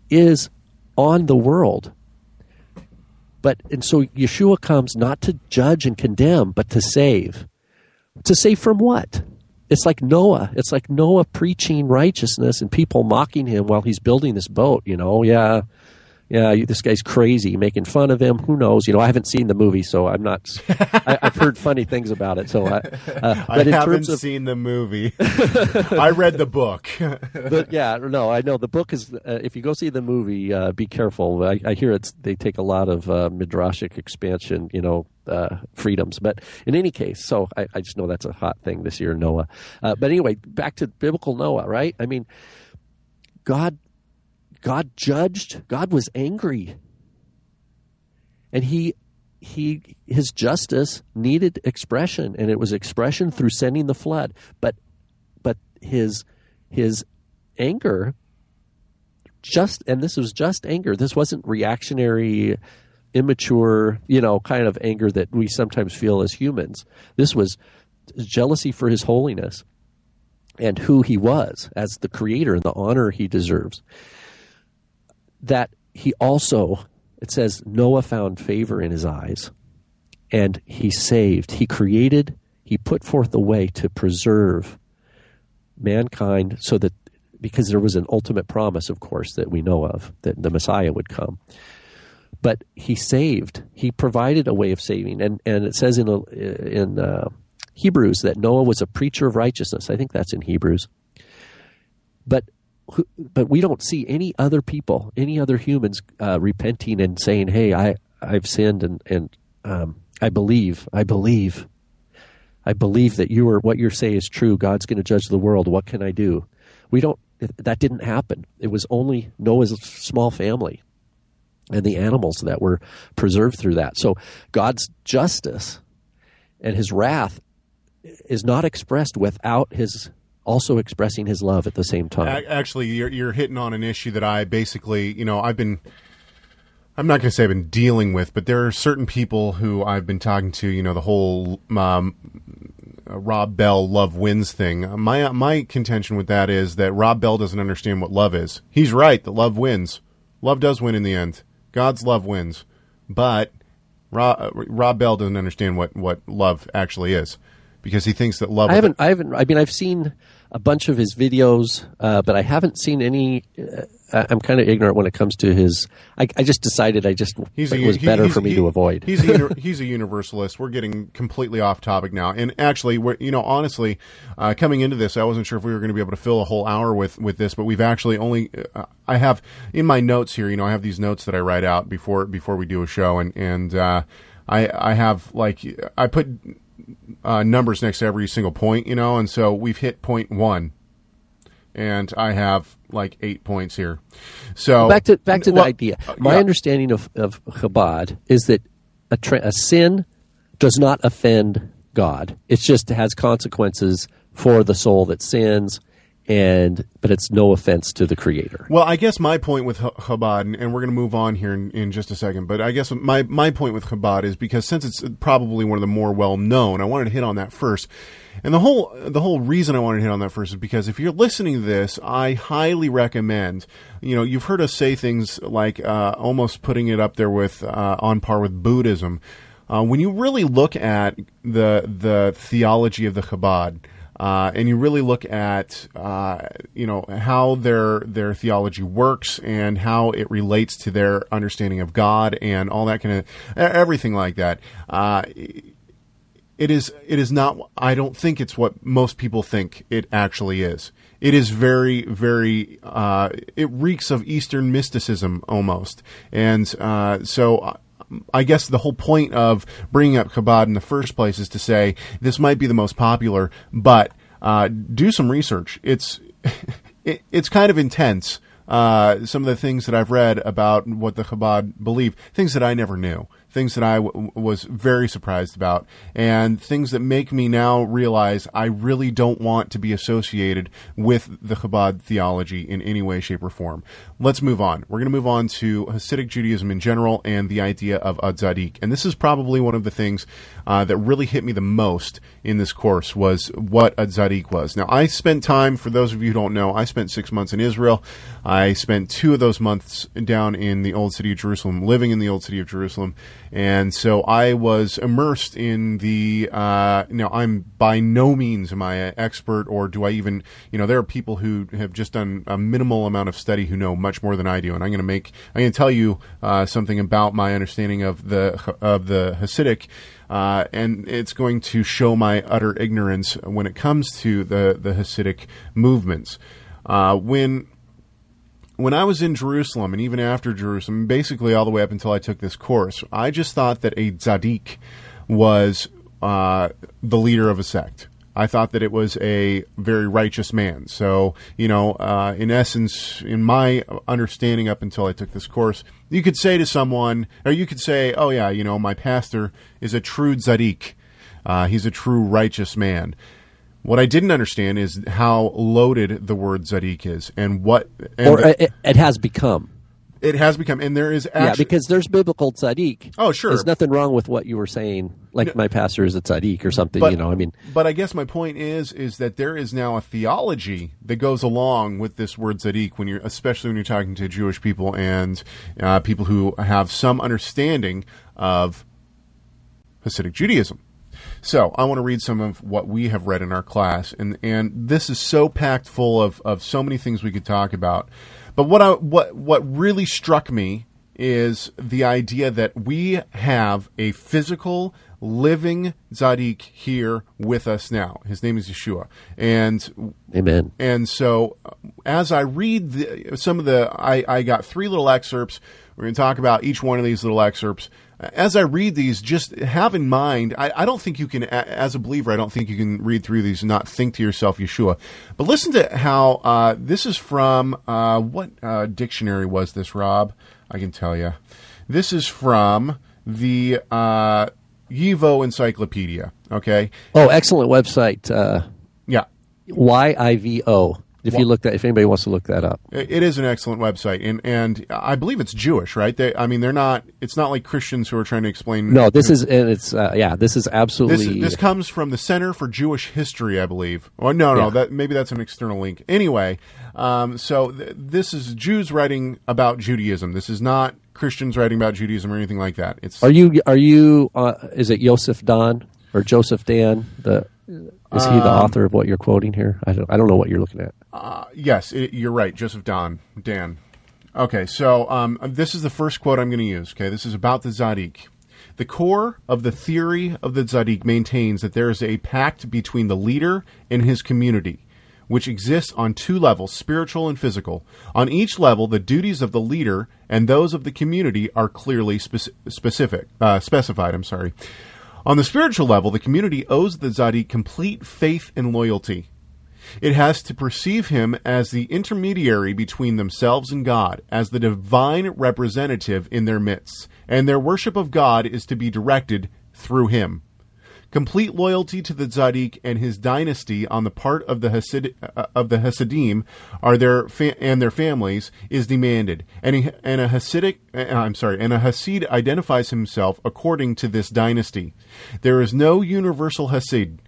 is on the world. But and so Yeshua comes not to judge and condemn, but to save. To save from what? It's like Noah. It's like Noah preaching righteousness and people mocking him while he's building this boat. You know, yeah, yeah, this guy's crazy, making fun of him. Who knows? You know, I haven't seen the movie, so I'm not. I, have heard funny things about it. So, I, uh, but I haven't of, seen the movie. I read the book. but yeah, no, I know the book is. Uh, if you go see the movie, uh, be careful. I, I, hear it's they take a lot of uh, midrashic expansion. You know, uh, freedoms. But in any case, so I, I, just know that's a hot thing this year, Noah. Uh, but anyway, back to biblical Noah, right? I mean, God God judged, God was angry. And he he his justice needed expression and it was expression through sending the flood. But but his his anger just and this was just anger. This wasn't reactionary immature, you know, kind of anger that we sometimes feel as humans. This was jealousy for his holiness and who he was as the creator and the honor he deserves that he also, it says, Noah found favor in his eyes and he saved. He created, he put forth a way to preserve mankind so that, because there was an ultimate promise, of course, that we know of, that the Messiah would come. But he saved. He provided a way of saving, and and it says in a, in uh, Hebrews that Noah was a preacher of righteousness. I think that's in Hebrews. But but we don't see any other people, any other humans uh, repenting and saying, "Hey, I I've sinned and and um, I believe, I believe, I believe that you are what you say is true. God's going to judge the world. What can I do?" We don't. That didn't happen. It was only Noah's small family and the animals that were preserved through that. So God's justice and His wrath is not expressed without His also expressing his love at the same time. Actually, you're, you're hitting on an issue that I basically, you know, I've been. I'm not going to say I've been dealing with, but there are certain people who I've been talking to. You know, the whole um, Rob Bell love wins thing. My my contention with that is that Rob Bell doesn't understand what love is. He's right that love wins. Love does win in the end. God's love wins, but Rob, Rob Bell doesn't understand what what love actually is because he thinks that love. I haven't. I haven't. I mean, I've seen a bunch of his videos, uh, but I haven't seen any. Uh, I'm kind of ignorant when it comes to his. I, I just decided I just he's it was he, better for me he, to avoid. He's a, he's a universalist. We're getting completely off topic now, and actually, we're you know honestly, uh, coming into this, I wasn't sure if we were going to be able to fill a whole hour with with this, but we've actually only. Uh, I have in my notes here. You know, I have these notes that I write out before before we do a show, and and. Uh, I, I have like I put uh, numbers next to every single point, you know, and so we've hit point one, and I have like eight points here. So back to back to well, the idea. Uh, My yeah. understanding of of Chabad is that a, tra- a sin does not offend God. It just has consequences for the soul that sins and but it's no offense to the creator. Well, I guess my point with Chabad, and we're going to move on here in, in, just a second, but I guess my my point with Chabad is because since it's probably one of the more well known, I wanted to hit on that first. And the whole the whole reason I wanted to hit on that first is because if you're listening to this, I highly recommend. You know, you've heard us say things like uh, almost putting it up there with uh, on par with Buddhism. Uh, when you really look at the the theology of the Chabad uh, and you really look at uh, you know how their their theology works and how it relates to their understanding of God and all that kind of everything like that. Uh, it is it is not I don't think it's what most people think it actually is. It is very very uh, it reeks of Eastern mysticism almost, and uh, so. I guess the whole point of bringing up Chabad in the first place is to say this might be the most popular, but uh, do some research. It's it, it's kind of intense. Uh, some of the things that I've read about what the Chabad believe, things that I never knew, things that I w- was very surprised about, and things that make me now realize I really don't want to be associated with the Chabad theology in any way, shape, or form. Let's move on. We're going to move on to Hasidic Judaism in general and the idea of a tzaddik. And this is probably one of the things uh, that really hit me the most in this course was what a tzaddik was. Now, I spent time, for those of you who don't know, I spent six months in Israel. I spent two of those months down in the old city of Jerusalem, living in the old city of Jerusalem. And so I was immersed in the, uh, now I'm by no means am I an expert or do I even, you know, there are people who have just done a minimal amount of study who know much more than I do. And I'm going to make, I'm going to tell you, uh, something about my understanding of the, of the Hasidic, uh, and it's going to show my utter ignorance when it comes to the, the Hasidic movements. Uh, when when I was in Jerusalem and even after Jerusalem, basically all the way up until I took this course, I just thought that a tzaddik was uh, the leader of a sect. I thought that it was a very righteous man. So, you know, uh, in essence, in my understanding up until I took this course, you could say to someone, or you could say, oh, yeah, you know, my pastor is a true tzaddik. Uh, he's a true righteous man. What I didn't understand is how loaded the word tzaddik is, and what and or it, it has become. it has become. And there is actually yeah, because there's biblical tzaddik. Oh, sure. There's nothing wrong with what you were saying. Like my pastor is a tzaddik or something. you know, I mean, but I guess my point is is that there is now a theology that goes along with this word tzaddik when you're, especially when you're talking to Jewish people and uh, people who have some understanding of Hasidic Judaism. So I want to read some of what we have read in our class, and and this is so packed full of, of so many things we could talk about. But what I what what really struck me is the idea that we have a physical living tzaddik here with us now. His name is Yeshua, and amen. and so, as I read the, some of the, I, I got three little excerpts. We're going to talk about each one of these little excerpts. As I read these, just have in mind, I, I don't think you can, as a believer, I don't think you can read through these and not think to yourself, Yeshua. But listen to how uh, this is from, uh, what uh, dictionary was this, Rob? I can tell you. This is from the uh, Yivo Encyclopedia, okay? Oh, excellent website. Uh, Yeah. Y I V O. If you look that, if anybody wants to look that up, It is an excellent website, and and I believe it's Jewish, right? They, I mean, they're not. It's not like Christians who are trying to explain. no, this is and it's uh, yeah, this is absolutely this comes from the Center for Jewish History, I believe. Or no, no, Yeah. that maybe that's an external link. Anyway, um, so th- this is Jews writing about Judaism. This is not Christians writing about Judaism or anything like that. It's Are you are you uh, is it Joseph Dan or Joseph Dan? The is he the Um, author of what you're quoting here? I don't I don't know what you're looking at. yes, it, you're right, Joseph Don Dan. Okay, so um, this is the first quote I'm going to use. Okay, this is about the Tzaddik. The core of the theory of the Tzaddik maintains that there is a pact between the leader and his community, which exists on two levels, spiritual and physical. On each level, the duties of the leader and those of the community are clearly spec- specific, uh, specified. I'm sorry. On the spiritual level, the community owes the Tzaddik complete faith and loyalty. It has to perceive him as the intermediary between themselves and God, as the divine representative in their midst, and their worship of God is to be directed through him. Complete loyalty to the Tzaddik and his dynasty on the part of the Hasid, uh, of the Hasidim are their fa- and their families is demanded, and a, and a Hasidic uh, I'm sorry, and a Hasid identifies himself according to this dynasty. There is no universal Hasid.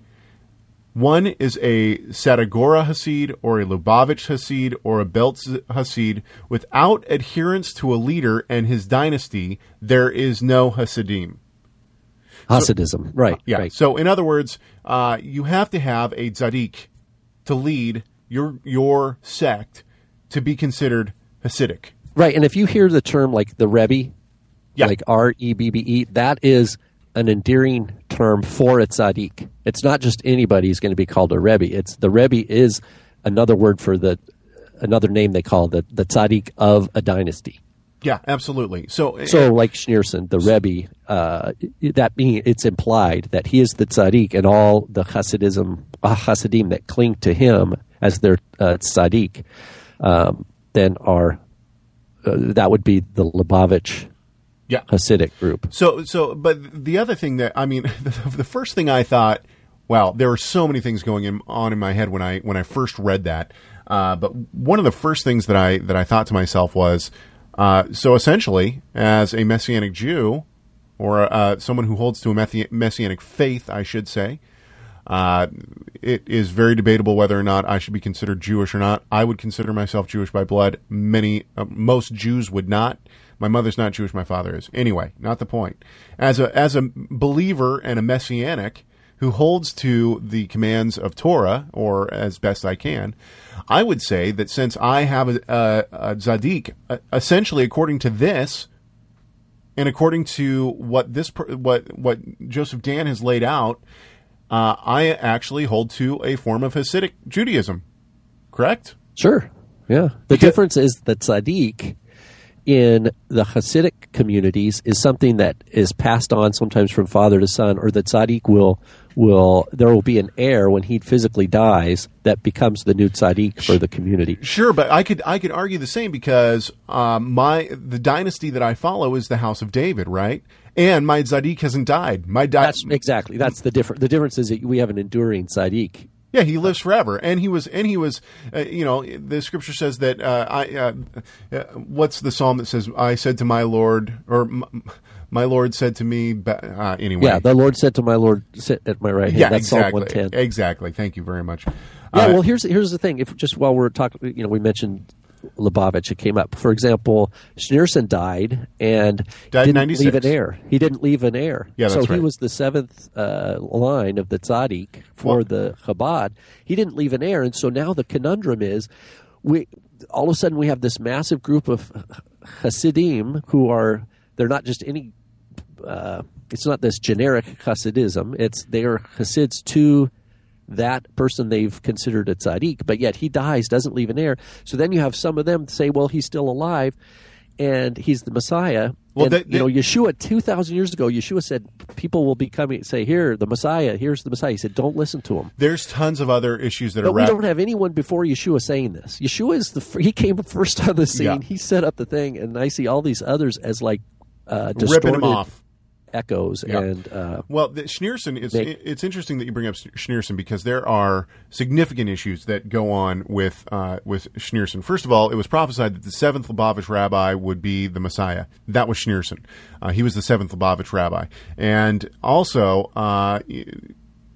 One is a Sadagora Hasid or a Lubavitch Hasid or a Belz Hasid. Without adherence to a leader and his dynasty, there is no Hasidim. Hasidism, right? Yeah. right. So, in other words, uh, you have to have a tzaddik to lead your your sect to be considered Hasidic. Right, and if you hear the term like the Rebbe, Yeah. like R E B B E, that is an endearing term for a tzaddik. It's not just anybody who's going to be called a rebbe. It's the rebbe is another word for the another name they call the the tzaddik of a dynasty. Yeah, absolutely. So, So, like Schneerson, the Rebbe, uh, that being it's implied that he is the tzaddik, and all the Hasidism, uh, Hasidim that cling to him as their uh, tzaddik, um, then are uh, that would be the Lubavitch yeah, Hasidic group. So, so, but the other thing that I mean, the, the first thing I thought, wow, there were so many things going in, on in my head when I when I first read that. Uh, but one of the first things that I that I thought to myself was, uh, so essentially, as a messianic Jew or uh, someone who holds to a messi- messianic faith, I should say, uh, it is very debatable whether or not I should be considered Jewish or not. I would consider myself Jewish by blood. Many, uh, most Jews would not. My mother's not Jewish. My father is. Anyway, not the point. As a as a believer and a messianic who holds to the commands of Torah, or as best I can, I would say that since I have a, a, a tzaddik, uh, essentially according to this, and according to what this what what Joseph Dan has laid out, uh, I actually hold to a form of Hasidic Judaism. Correct? Sure, yeah. The Because- difference is that tzaddik in the Hasidic communities is something that is passed on sometimes from father to son, or that tzaddik will will there will be an heir when he physically dies that becomes the new tzaddik for the community. Sure, but I could I could argue the same because um, my the dynasty that I follow is the House of David, right? And my tzaddik hasn't died. My di- That's exactly that's the difference. The difference is that we have an enduring tzaddik. Yeah, he lives forever, and he was, and he was, uh, you know, the scripture says that uh, I. Uh, uh, what's the psalm that says, "I said to my Lord," or "My Lord said to me." Uh, anyway, Yeah, the Lord said to my Lord, "Sit at my right hand." yeah, That's exactly, Psalm one ten. exactly. Thank you very much. Yeah, Uh, well, here's here's the thing. If just while we're talking, you know, we mentioned Lubavitch. It came up. For example, Schneerson died and Died didn't leave 96. an heir. He didn't leave an heir. Yeah, so that's he was the seventh uh, line of the tzaddik for Well- the Chabad. He didn't leave an heir, and so now the conundrum is, we all of a sudden we have this massive group of Hasidim who are they're not just any uh, it's not this generic Hasidism. It's they are Hasids to that person they've considered a tzaddik, but yet he dies, doesn't leave an heir. So then you have some of them say, well, he's still alive, and he's the Messiah. Well, and, that- you know, Yeshua two thousand years ago, Yeshua said people will be coming, say, here, the Messiah, here's the Messiah. He said, don't listen to him. there's tons of other issues that But are we wrapped. don't have anyone before Yeshua saying this. Yeshua is the he came first on the scene. Yeah. He set up the thing, and I see all these others as like uh, ripping distorted them off. Echoes Yeah. and uh, Well, the Schneerson. Make- it's interesting that you bring up Schneerson because there are significant issues that go on with uh, with Schneerson. First of all, it was prophesied that the seventh Lubavitch rabbi would be the Messiah. That was Schneerson. Uh, he was the seventh Lubavitch rabbi, and also. Uh,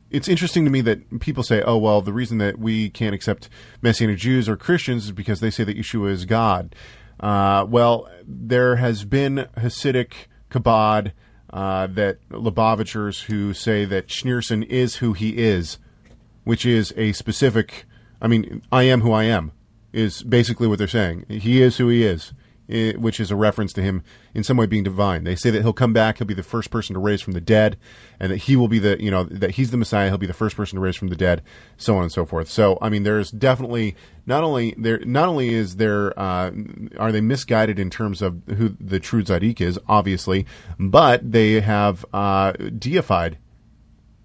it's interesting to me that people say, "Oh, well, the reason that we can't accept Messianic Jews or Christians is because they say that Yeshua is God." Uh, well, there has been Hasidic Chabad uh, that Lubavitchers who say that Schneerson is who he is, which is a specific. I mean, I am who I am is basically what they're saying. He is who he is, which is a reference to him in some way being divine. They say that he'll come back, he'll be the first person to raise from the dead, and that he will be the, you know, that he's the Messiah, he'll be the first person to raise from the dead, so on and so forth. So, I mean, there's definitely not only there, not only is there, uh, are they misguided in terms of who the true tzaddik is, obviously, but they have uh, deified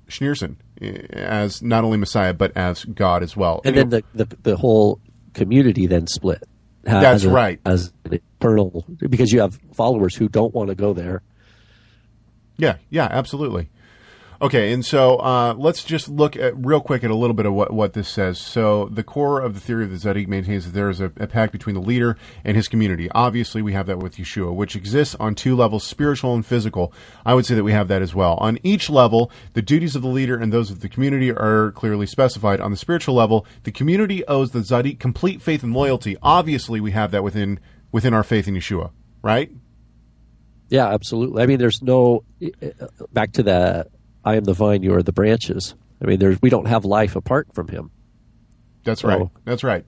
Schneerson eh, as not only Messiah but as God as well. and then the, the the whole community then split. Ha- That's as a- right. As eternal, because you have followers who don't want to go there. Yeah, yeah, absolutely. Okay, and so uh, let's just look at real quick at a little bit of what, what this says. So the core of the theory of the Tzaddik maintains that there is a, a pact between the leader and his community. Obviously, we have that with Yeshua, which exists on two levels, spiritual and physical. I would say that we have that as well. On each level, the duties of the leader and those of the community are clearly specified. On the spiritual level, the community owes the Tzaddik complete faith and loyalty. Obviously, we have that within within our faith in Yeshua, right? Yeah, absolutely. I mean, there's no back to the I am the vine, you are the branches. I mean, there's we don't have life apart from him. That's So- right. That's right.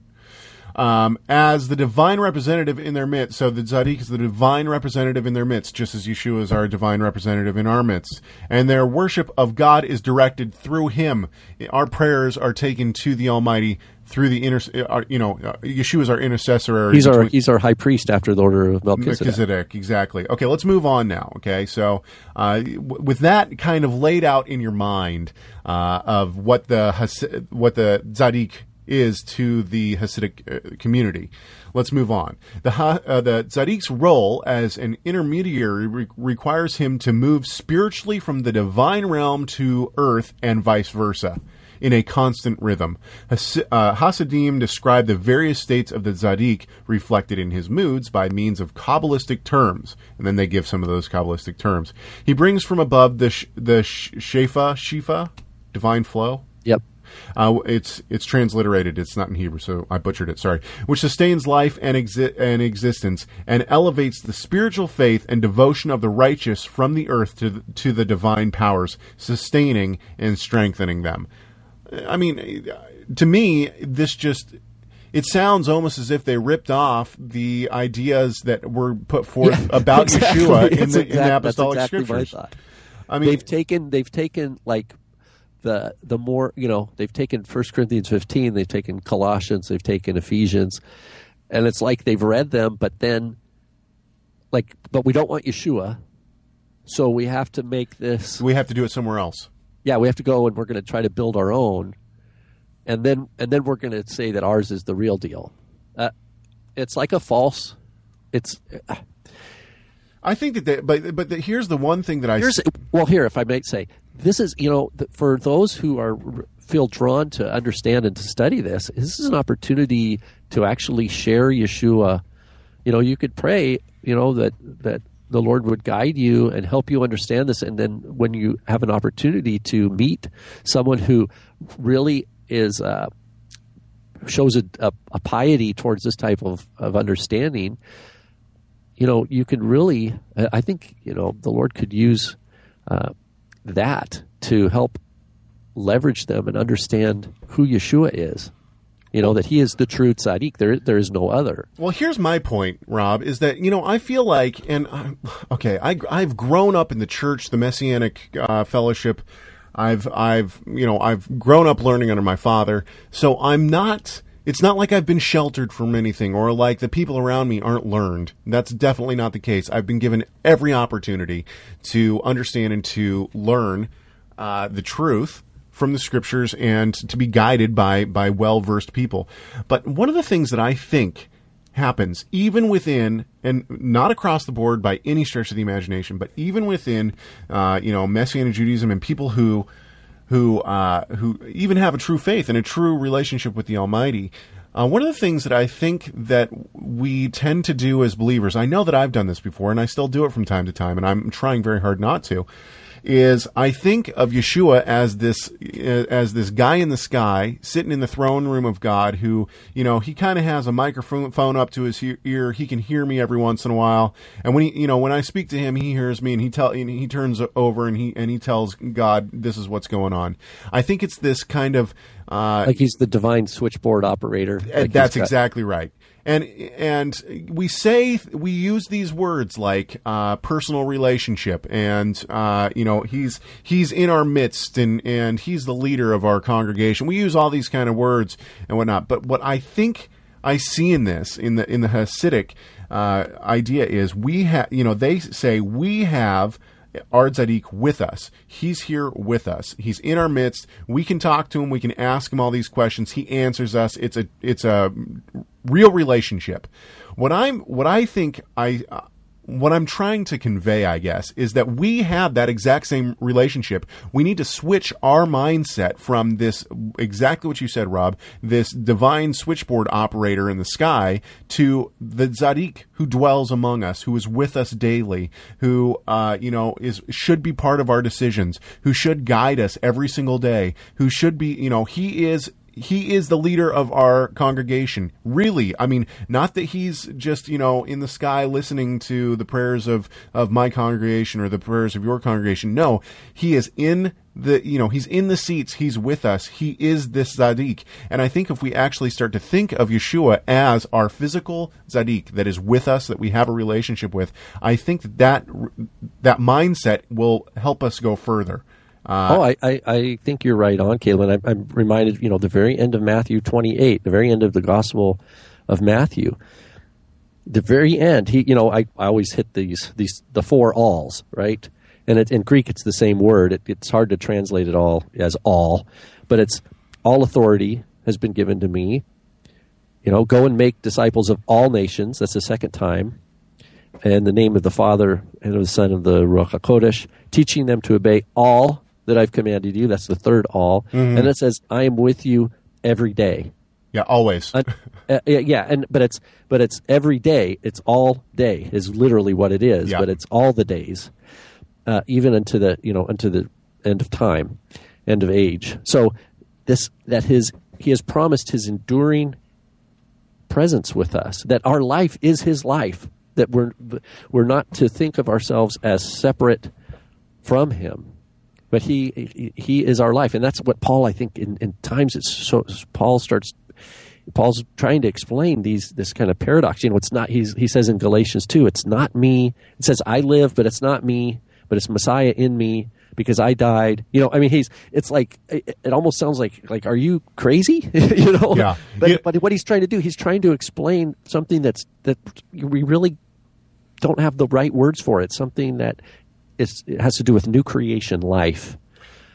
um, as the divine representative in their midst. So the Tzaddik is the divine representative in their midst, just as Yeshua is our divine representative in our midst. And their worship of God is directed through Him. Our prayers are taken to the Almighty through the inter, uh, you know, uh, Yeshua is our intercessor. He's our he's our high priest after the order of Melchizedek. Melchizedek, exactly. Okay, let's move on now. Okay, so uh, w- with that kind of laid out in your mind uh, of what the Has- what the tzaddik is to the Hasidic uh, community, let's move on. The ha- uh, the tzaddik's role as an intermediary re- requires him to move spiritually from the divine realm to earth and vice versa in a constant rhythm. Has- uh, Hasidim describe the various states of the Tzaddik reflected in his moods by means of Kabbalistic terms, and then they give some of those Kabbalistic terms. He brings from above the sh- the sh- Shefa, Shifa, divine flow. Yep. Uh, it's it's transliterated. It's not in Hebrew, so I butchered it. Sorry. Which sustains life and exi- and existence, and elevates the spiritual faith and devotion of the righteous from the earth to the, to the divine powers, sustaining and strengthening them. I mean, to me, this just. It sounds almost as if they ripped off the ideas that were put forth Yeah, about exactly. Yeshua in the, in the apostolic exactly scriptures. thought. I mean, they've taken they've taken like the the more you know they've taken First Corinthians fifteen, they've taken Colossians, they've taken Ephesians, and it's like they've read them, but then like but we don't want Yeshua, so we have to make this. we have to do it somewhere else. Yeah, we have to go and we're going to try to build our own, and then and then we're going to say that ours is the real deal. Uh, it's like a false. It's I think that, they, but but the, here's the one thing that I Here's well, here, if I might say, this is you know for those who are feel drawn to understand and to study this, this is an opportunity to actually share Yeshua. You know, you could pray, you know, that that the Lord would guide you and help you understand this, and then when you have an opportunity to meet someone who really is. Uh, shows a, a, a piety towards this type of, of understanding you know, you can really, I think, you know, the Lord could use uh, that to help leverage them and understand who Yeshua is. You know, that he is the true tzaddik. There, there is no other. Well, here's my point, Rob, is that, you know, I feel like, and, uh, okay, I, I've grown up in the church, the Messianic uh, Fellowship. I've, I've, you know, I've grown up learning under my father. So I'm not, it's not like I've been sheltered from anything or like the people around me aren't learned. That's definitely not the case. I've been given every opportunity to understand and to learn uh, the truth from the scriptures and to be guided by by well versed people. But one of the things that I think happens even within and not across the board by any stretch of the imagination, but even within uh, you know Messianic Judaism and people who who uh, who even have a true faith and a true relationship with the Almighty. Uh, one of the things that I think that we tend to do as believers, I know that I've done this before, and I still do it from time to time, and I'm trying very hard not to, is I think of Yeshua as this as this guy in the sky sitting in the throne room of God who you know he kind of has a microphone up to his ear he can hear me every once in a while and when he you know when I speak to him he hears me and he tell and he turns over and he and he tells God this is what's going on I think it's this kind of uh, Like he's the divine switchboard operator. Like that's exactly right. And and we say we use these words like uh, personal relationship, and uh, you know he's he's in our midst, and and he's the leader of our congregation. We use all these kind of words and whatnot. But what I think I see in this in the in the Hasidic uh, idea is we have you know they say we have our with us. He's here with us. He's in our midst. We can talk to him. We can ask him all these questions. He answers us. It's a it's a real relationship. What I'm what I think I uh, what I'm trying to convey, I guess, is that we have that exact same relationship. We need to switch our mindset from this exactly what you said, Rob, this divine switchboard operator in the sky to the Tzaddik who dwells among us, who is with us daily, who uh, you know is should be part of our decisions, who should guide us every single day, who should be, you know, he is he is the leader of our congregation. Really, I mean, not that he's just you know in the sky listening to the prayers of of my congregation or the prayers of your congregation. No, he is in the you know he's in the seats he's with us he is this tzaddik and i think if we actually start to think of yeshua as our physical tzaddik that is with us that we have a relationship with i think that that mindset will help us go further uh, oh, I, I, I, think you're right on, Caitlin. I, I'm reminded, you know, the very end of Matthew 28, the very end of the Gospel of Matthew, the very end. He, you know, I, I always hit these these the four alls, right? and it, in Greek it's the same word. It, it's hard to translate it all as all, but it's all authority has been given to me. You know, go and make disciples of all nations. That's the second time. And the name of the Father and of the Son of the Ruach HaKodesh, teaching them to obey all that I've commanded you. That's the third all. Mm-hmm. And it says, I am with you every day. Yeah, always. uh, yeah, and but it's but it's every day. It's all day is literally what it is. Yeah. But it's all the days uh, even unto the you know unto the end of time, end of age. So this that his he has promised his enduring presence with us. That our life is his life. That we're we're not to think of ourselves as separate from him, but he he is our life, and that's what Paul I think in, in times it's so Paul starts Paul's trying to explain these this kind of paradox. You know, it's not he's he says in Galatians two, it's not me. It says I live, but it's not me but it's Messiah in me because I died. You know, I mean, he's. It's like it, it almost sounds like like, are you crazy? you know. Yeah. But yeah. but what he's trying to do, he's trying to explain something that's that we really don't have the right words for it. Something that is it has to do with new creation life.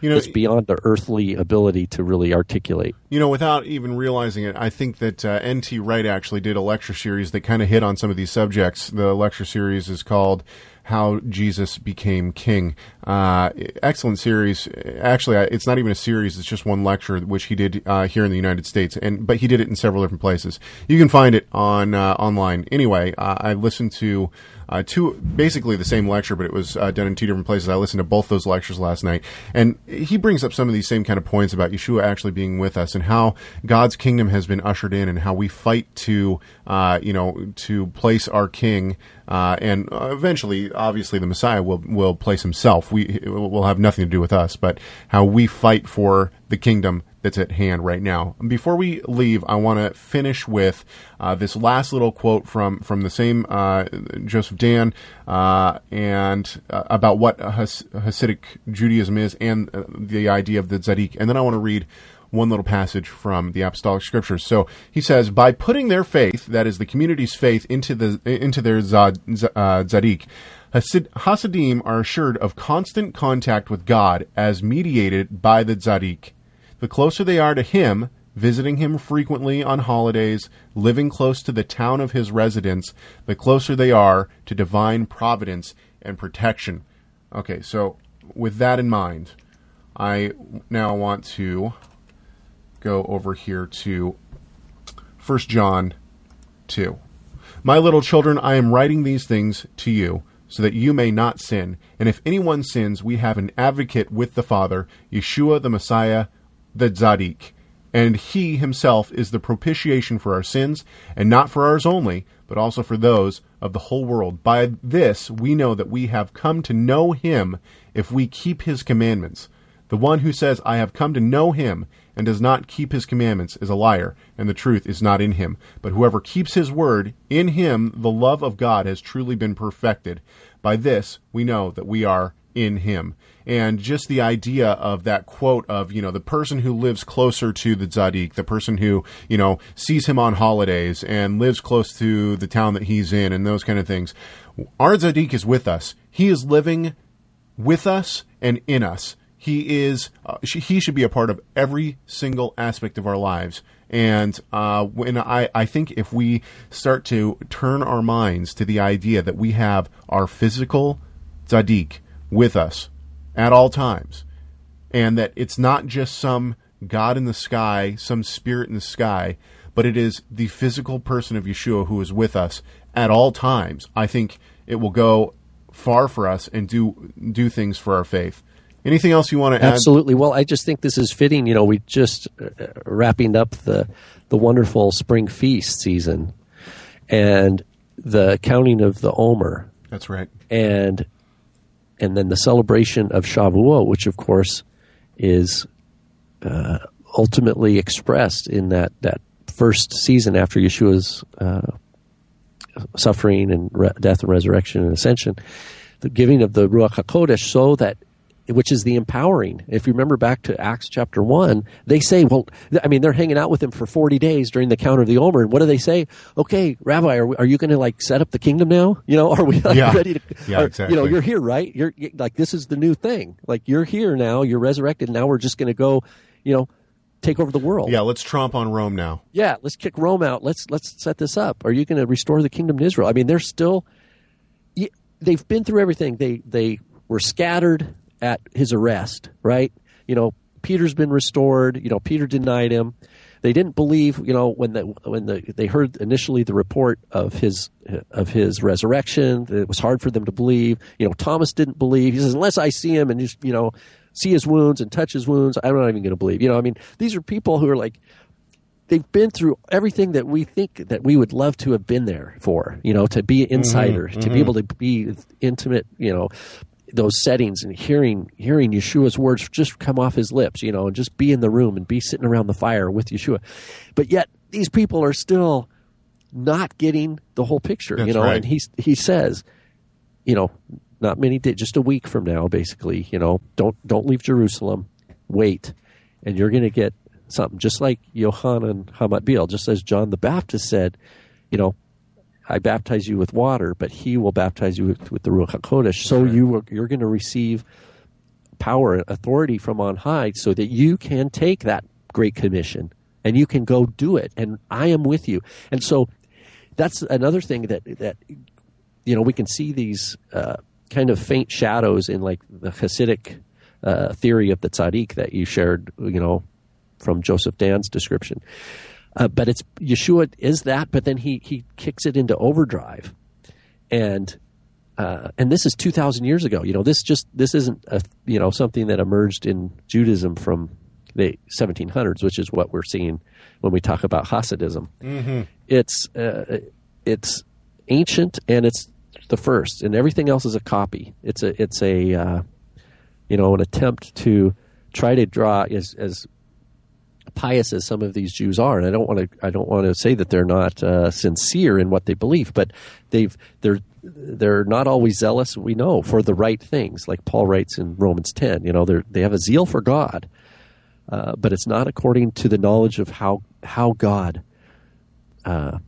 You know, it's beyond the earthly ability to really articulate. You know, without even realizing it, I think that uh, N.T. Wright actually did a lecture series that kind of hit on some of these subjects. The lecture series is called how Jesus became king. Uh, excellent series. Actually, it's not even a series; it's just one lecture which he did uh, here in the United States, and but he did it in several different places. You can find it on uh, online. Anyway, I listened to uh, two basically the same lecture, but it was uh, done in two different places. I listened to both those lectures last night, and he brings up some of these same kind of points about Yeshua actually being with us and how God's kingdom has been ushered in, and how we fight to uh, you know to place our King, uh, and eventually, obviously, the Messiah will will place himself. We will have nothing to do with us, but how we fight for the kingdom that's at hand right now. Before we leave, I want to finish with uh, this last little quote from from the same uh, Joseph Dan uh, and uh, about what Has- Hasidic Judaism is and uh, the idea of the tzaddik. And then I want to read one little passage from the apostolic scriptures. So he says, by putting their faith, that is the community's faith, into the into their zad, uh, tzaddik. Hasid, Hasidim are assured of constant contact with God as mediated by the tzaddik. The closer they are to him, visiting him frequently on holidays, living close to the town of his residence, the closer they are to divine providence and protection. Okay, so with that in mind, I now want to go over here to 1 John 2. My little children, I am writing these things to you so that you may not sin. And if anyone sins, we have an advocate with the Father, Yeshua the Messiah the Tzaddik, and he himself is the propitiation for our sins, and not for ours only, but also for those of the whole world. By this we know that we have come to know him if we keep his commandments. The one who says, I have come to know him, and does not keep his commandments, is a liar, and the truth is not in him. But whoever keeps his word, in him the love of God has truly been perfected. By this we know that we are in him and just the idea of that quote of you know the person who lives closer to the tzaddik, the person who you know sees him on holidays and lives close to the town that he's in, and those kind of things. Our tzaddik is with us. He is living with us and in us. He is. Uh, he should be a part of every single aspect of our lives. And uh, when I, I think if we start to turn our minds to the idea that we have our physical tzaddik with us at all times, and that it's not just some God in the sky, some spirit in the sky, but it is the physical person of Yeshua who is with us at all times. I think it will go far for us and do do things for our faith. Anything else you want to add? Absolutely. Well, I just think this is fitting. You know, we just uh, wrapping up the the wonderful spring feast season, and the counting of the Omer, That's right. and and then the celebration of Shavuot, which of course is uh, ultimately expressed in that that first season after Yeshua's uh, suffering and re- death and resurrection and ascension, the giving of the Ruach Hakodesh, so that which is the empowering. If you remember back to Acts chapter one, they say, well, I mean, they're hanging out with him for forty days during the count of the Omer, and what do they say? Okay, Rabbi, are, we, are you going to like set up the kingdom now? You know, are we like, Yeah. ready to? Yeah, are- exactly. You know, you're here, right? You're like this is the new thing. Like you're here now. You're resurrected. Now we're just going to go, you know, take over the world. Yeah, let's tromp on Rome now. Yeah, let's kick Rome out. Let's let's set this up. Are you going to restore the kingdom to Israel? I mean, they're still they've been through everything. They they were scattered at his arrest, right? You know, Peter's been restored. You know, Peter denied him. They didn't believe, you know, when the when the they heard initially the report of his of his resurrection. It was hard for them to believe. You know, Thomas didn't believe. He says, unless I see him and just you know see his wounds and touch his wounds, I'm not even going to believe. You know, I mean, these are people who are like they've been through everything that we think that we would love to have been there for you know to be an mm-hmm. insider to be mm-hmm. able to be intimate you know those settings and hearing hearing Yeshua's words just come off his lips you know and just be in the room and be sitting around the fire with Yeshua but yet these people are still not getting the whole picture you know right. and he he says you know not many days just a week from now basically you know don't don't leave Jerusalem wait and you're going to get something just like Yohanan Hamatbil, just as John the Baptist said, you know, I baptize you with water, but he will baptize you with, with the Ruach HaKodesh. So you are, you're going to receive power and authority from on high so that you can take that great commission and you can go do it. And I am with you. And so that's another thing that, that you know, we can see these uh, kind of faint shadows in like the Hasidic uh, theory of the tzaddik that you shared, you know, from Joseph Dan's description. Uh, but it's Yeshua is that, but then he he kicks it into overdrive, and uh, and this is two thousand years ago. You know, this just this isn't a you know something that emerged in Judaism from the seventeen hundreds, which is what we're seeing when we talk about Hasidism. It's uh, it's ancient and it's the first, and everything else is a copy. It's a it's a uh, you know an attempt to try to draw as as pious as some of these Jews are, and I don't want to I don't want to say that they're not uh, sincere in what they believe, but they've they're they're not always zealous. We know for the right things, like Paul writes in Romans ten. You know, they they have a zeal for God, uh, but it's not according to the knowledge of how how God. Uh,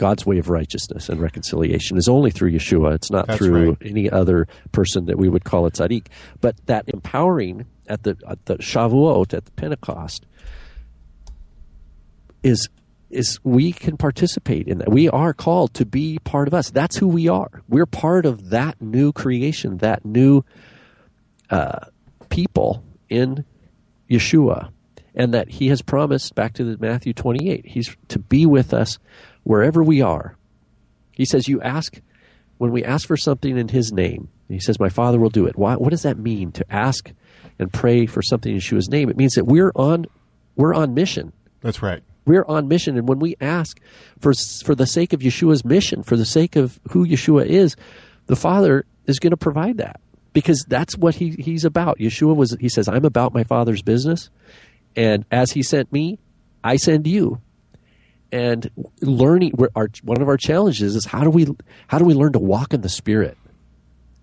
God's way of righteousness and reconciliation is only through Yeshua. It's not That's through right. any other person that we would call a tzaddik. But that empowering at the at the Shavuot at the Pentecost is is we can participate in that. We are called to be part of us. That's who we are. We're part of that new creation, that new uh, people in Yeshua, and that He has promised back to the Matthew twenty eight. He's to be with us wherever we are. He says, "You ask when we ask for something in His name." He says, "My Father will do it." Why, what does that mean to ask and pray for something in Yeshua's name? It means that we're on we're on mission That's right. We're on mission. And when we ask for for the sake of Yeshua's mission for the sake of who Yeshua is the father is going to provide that because that's what he he's about. Yeshua was he says I'm about my father's business. And as he sent me I send you. And learning our one of our challenges is how do we how do we learn to walk in the spirit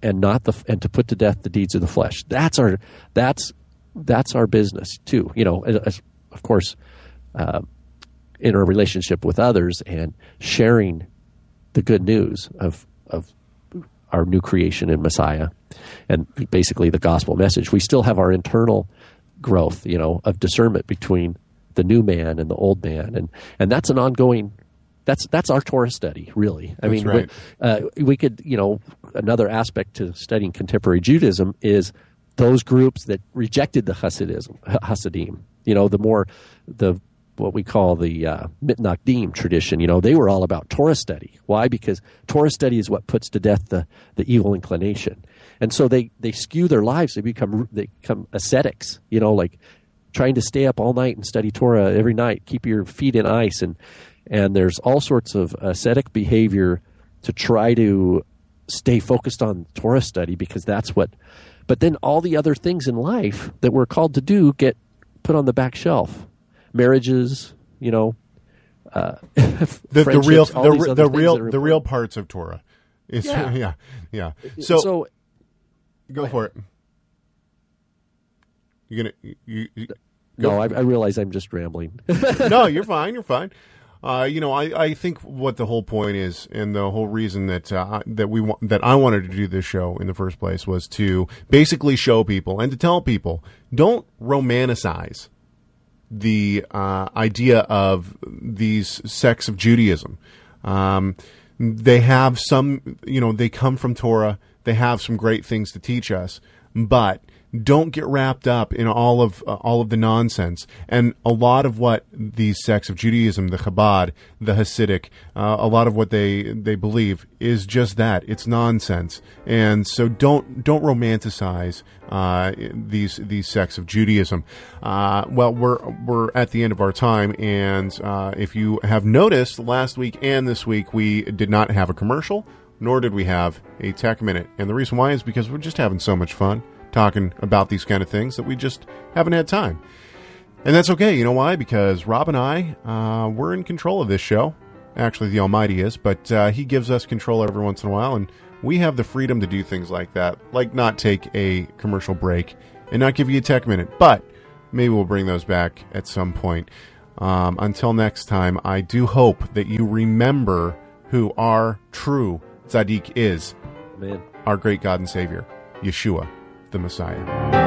and not the and to put to death the deeds of the flesh? That's our that's that's our business too you know as- of course uh, in our relationship with others and sharing the good news of of our new creation in Messiah and basically the gospel message. We still have our internal growth, you know, of discernment between the new man and the old man, and and that's an ongoing. That's that's our Torah study, really. I That's mean, right. we, uh, we could, you know, another aspect to studying contemporary Judaism is those groups that rejected the Hasidism, Hasidim. You know, the more the what we call the uh, Mitnagdim tradition. You know, they were all about Torah study. Why? Because Torah study is what puts to death the, the evil inclination. And so they, they skew their lives. They become they become ascetics. You know, like trying to stay up all night and study Torah every night, keep your feet in ice, and and there's all sorts of ascetic behavior to try to stay focused on Torah study because that's what. But then all the other things in life that we're called to do get put on the back shelf. Marriages, you know, uh, the, the real the, the real the real parts of Torah. Is, Yeah. yeah, yeah. So, so go for it. You're gonna you, you, no, I, I realize I'm just rambling. no, you're fine. You're fine. Uh, you know, I, I think what the whole point is, and the whole reason that uh, that we wa- that I wanted to do this show in the first place was to basically show people and to tell people don't romanticize the uh, idea of these sects of Judaism. Um, they have some, you know, they come from Torah. They have some great things to teach us, but don't get wrapped up in all of uh, all of the nonsense. And a lot of what these sects of Judaism, the Chabad, the Hasidic, uh, a lot of what they they believe is just that. It's nonsense. And so don't don't romanticize uh, these these sects of Judaism. Uh, well, we're we're at the end of our time, and uh, if you have noticed, last week and this week we did not have a commercial, nor did we have a tech minute. And the reason why is because we're just having so much fun talking about these kind of things that we just haven't had time. And that's okay. You know why? Because Rob and I, uh, we're in control of this show. Actually, the Almighty is, but uh, He gives us control every once in a while, and we have the freedom to do things like that, like not take a commercial break and not give you a tech minute. But maybe we'll bring those back at some point. Um, until next time, I do hope that you remember who our true tzaddik is, Man. our great God and Savior, Yeshua, the Messiah.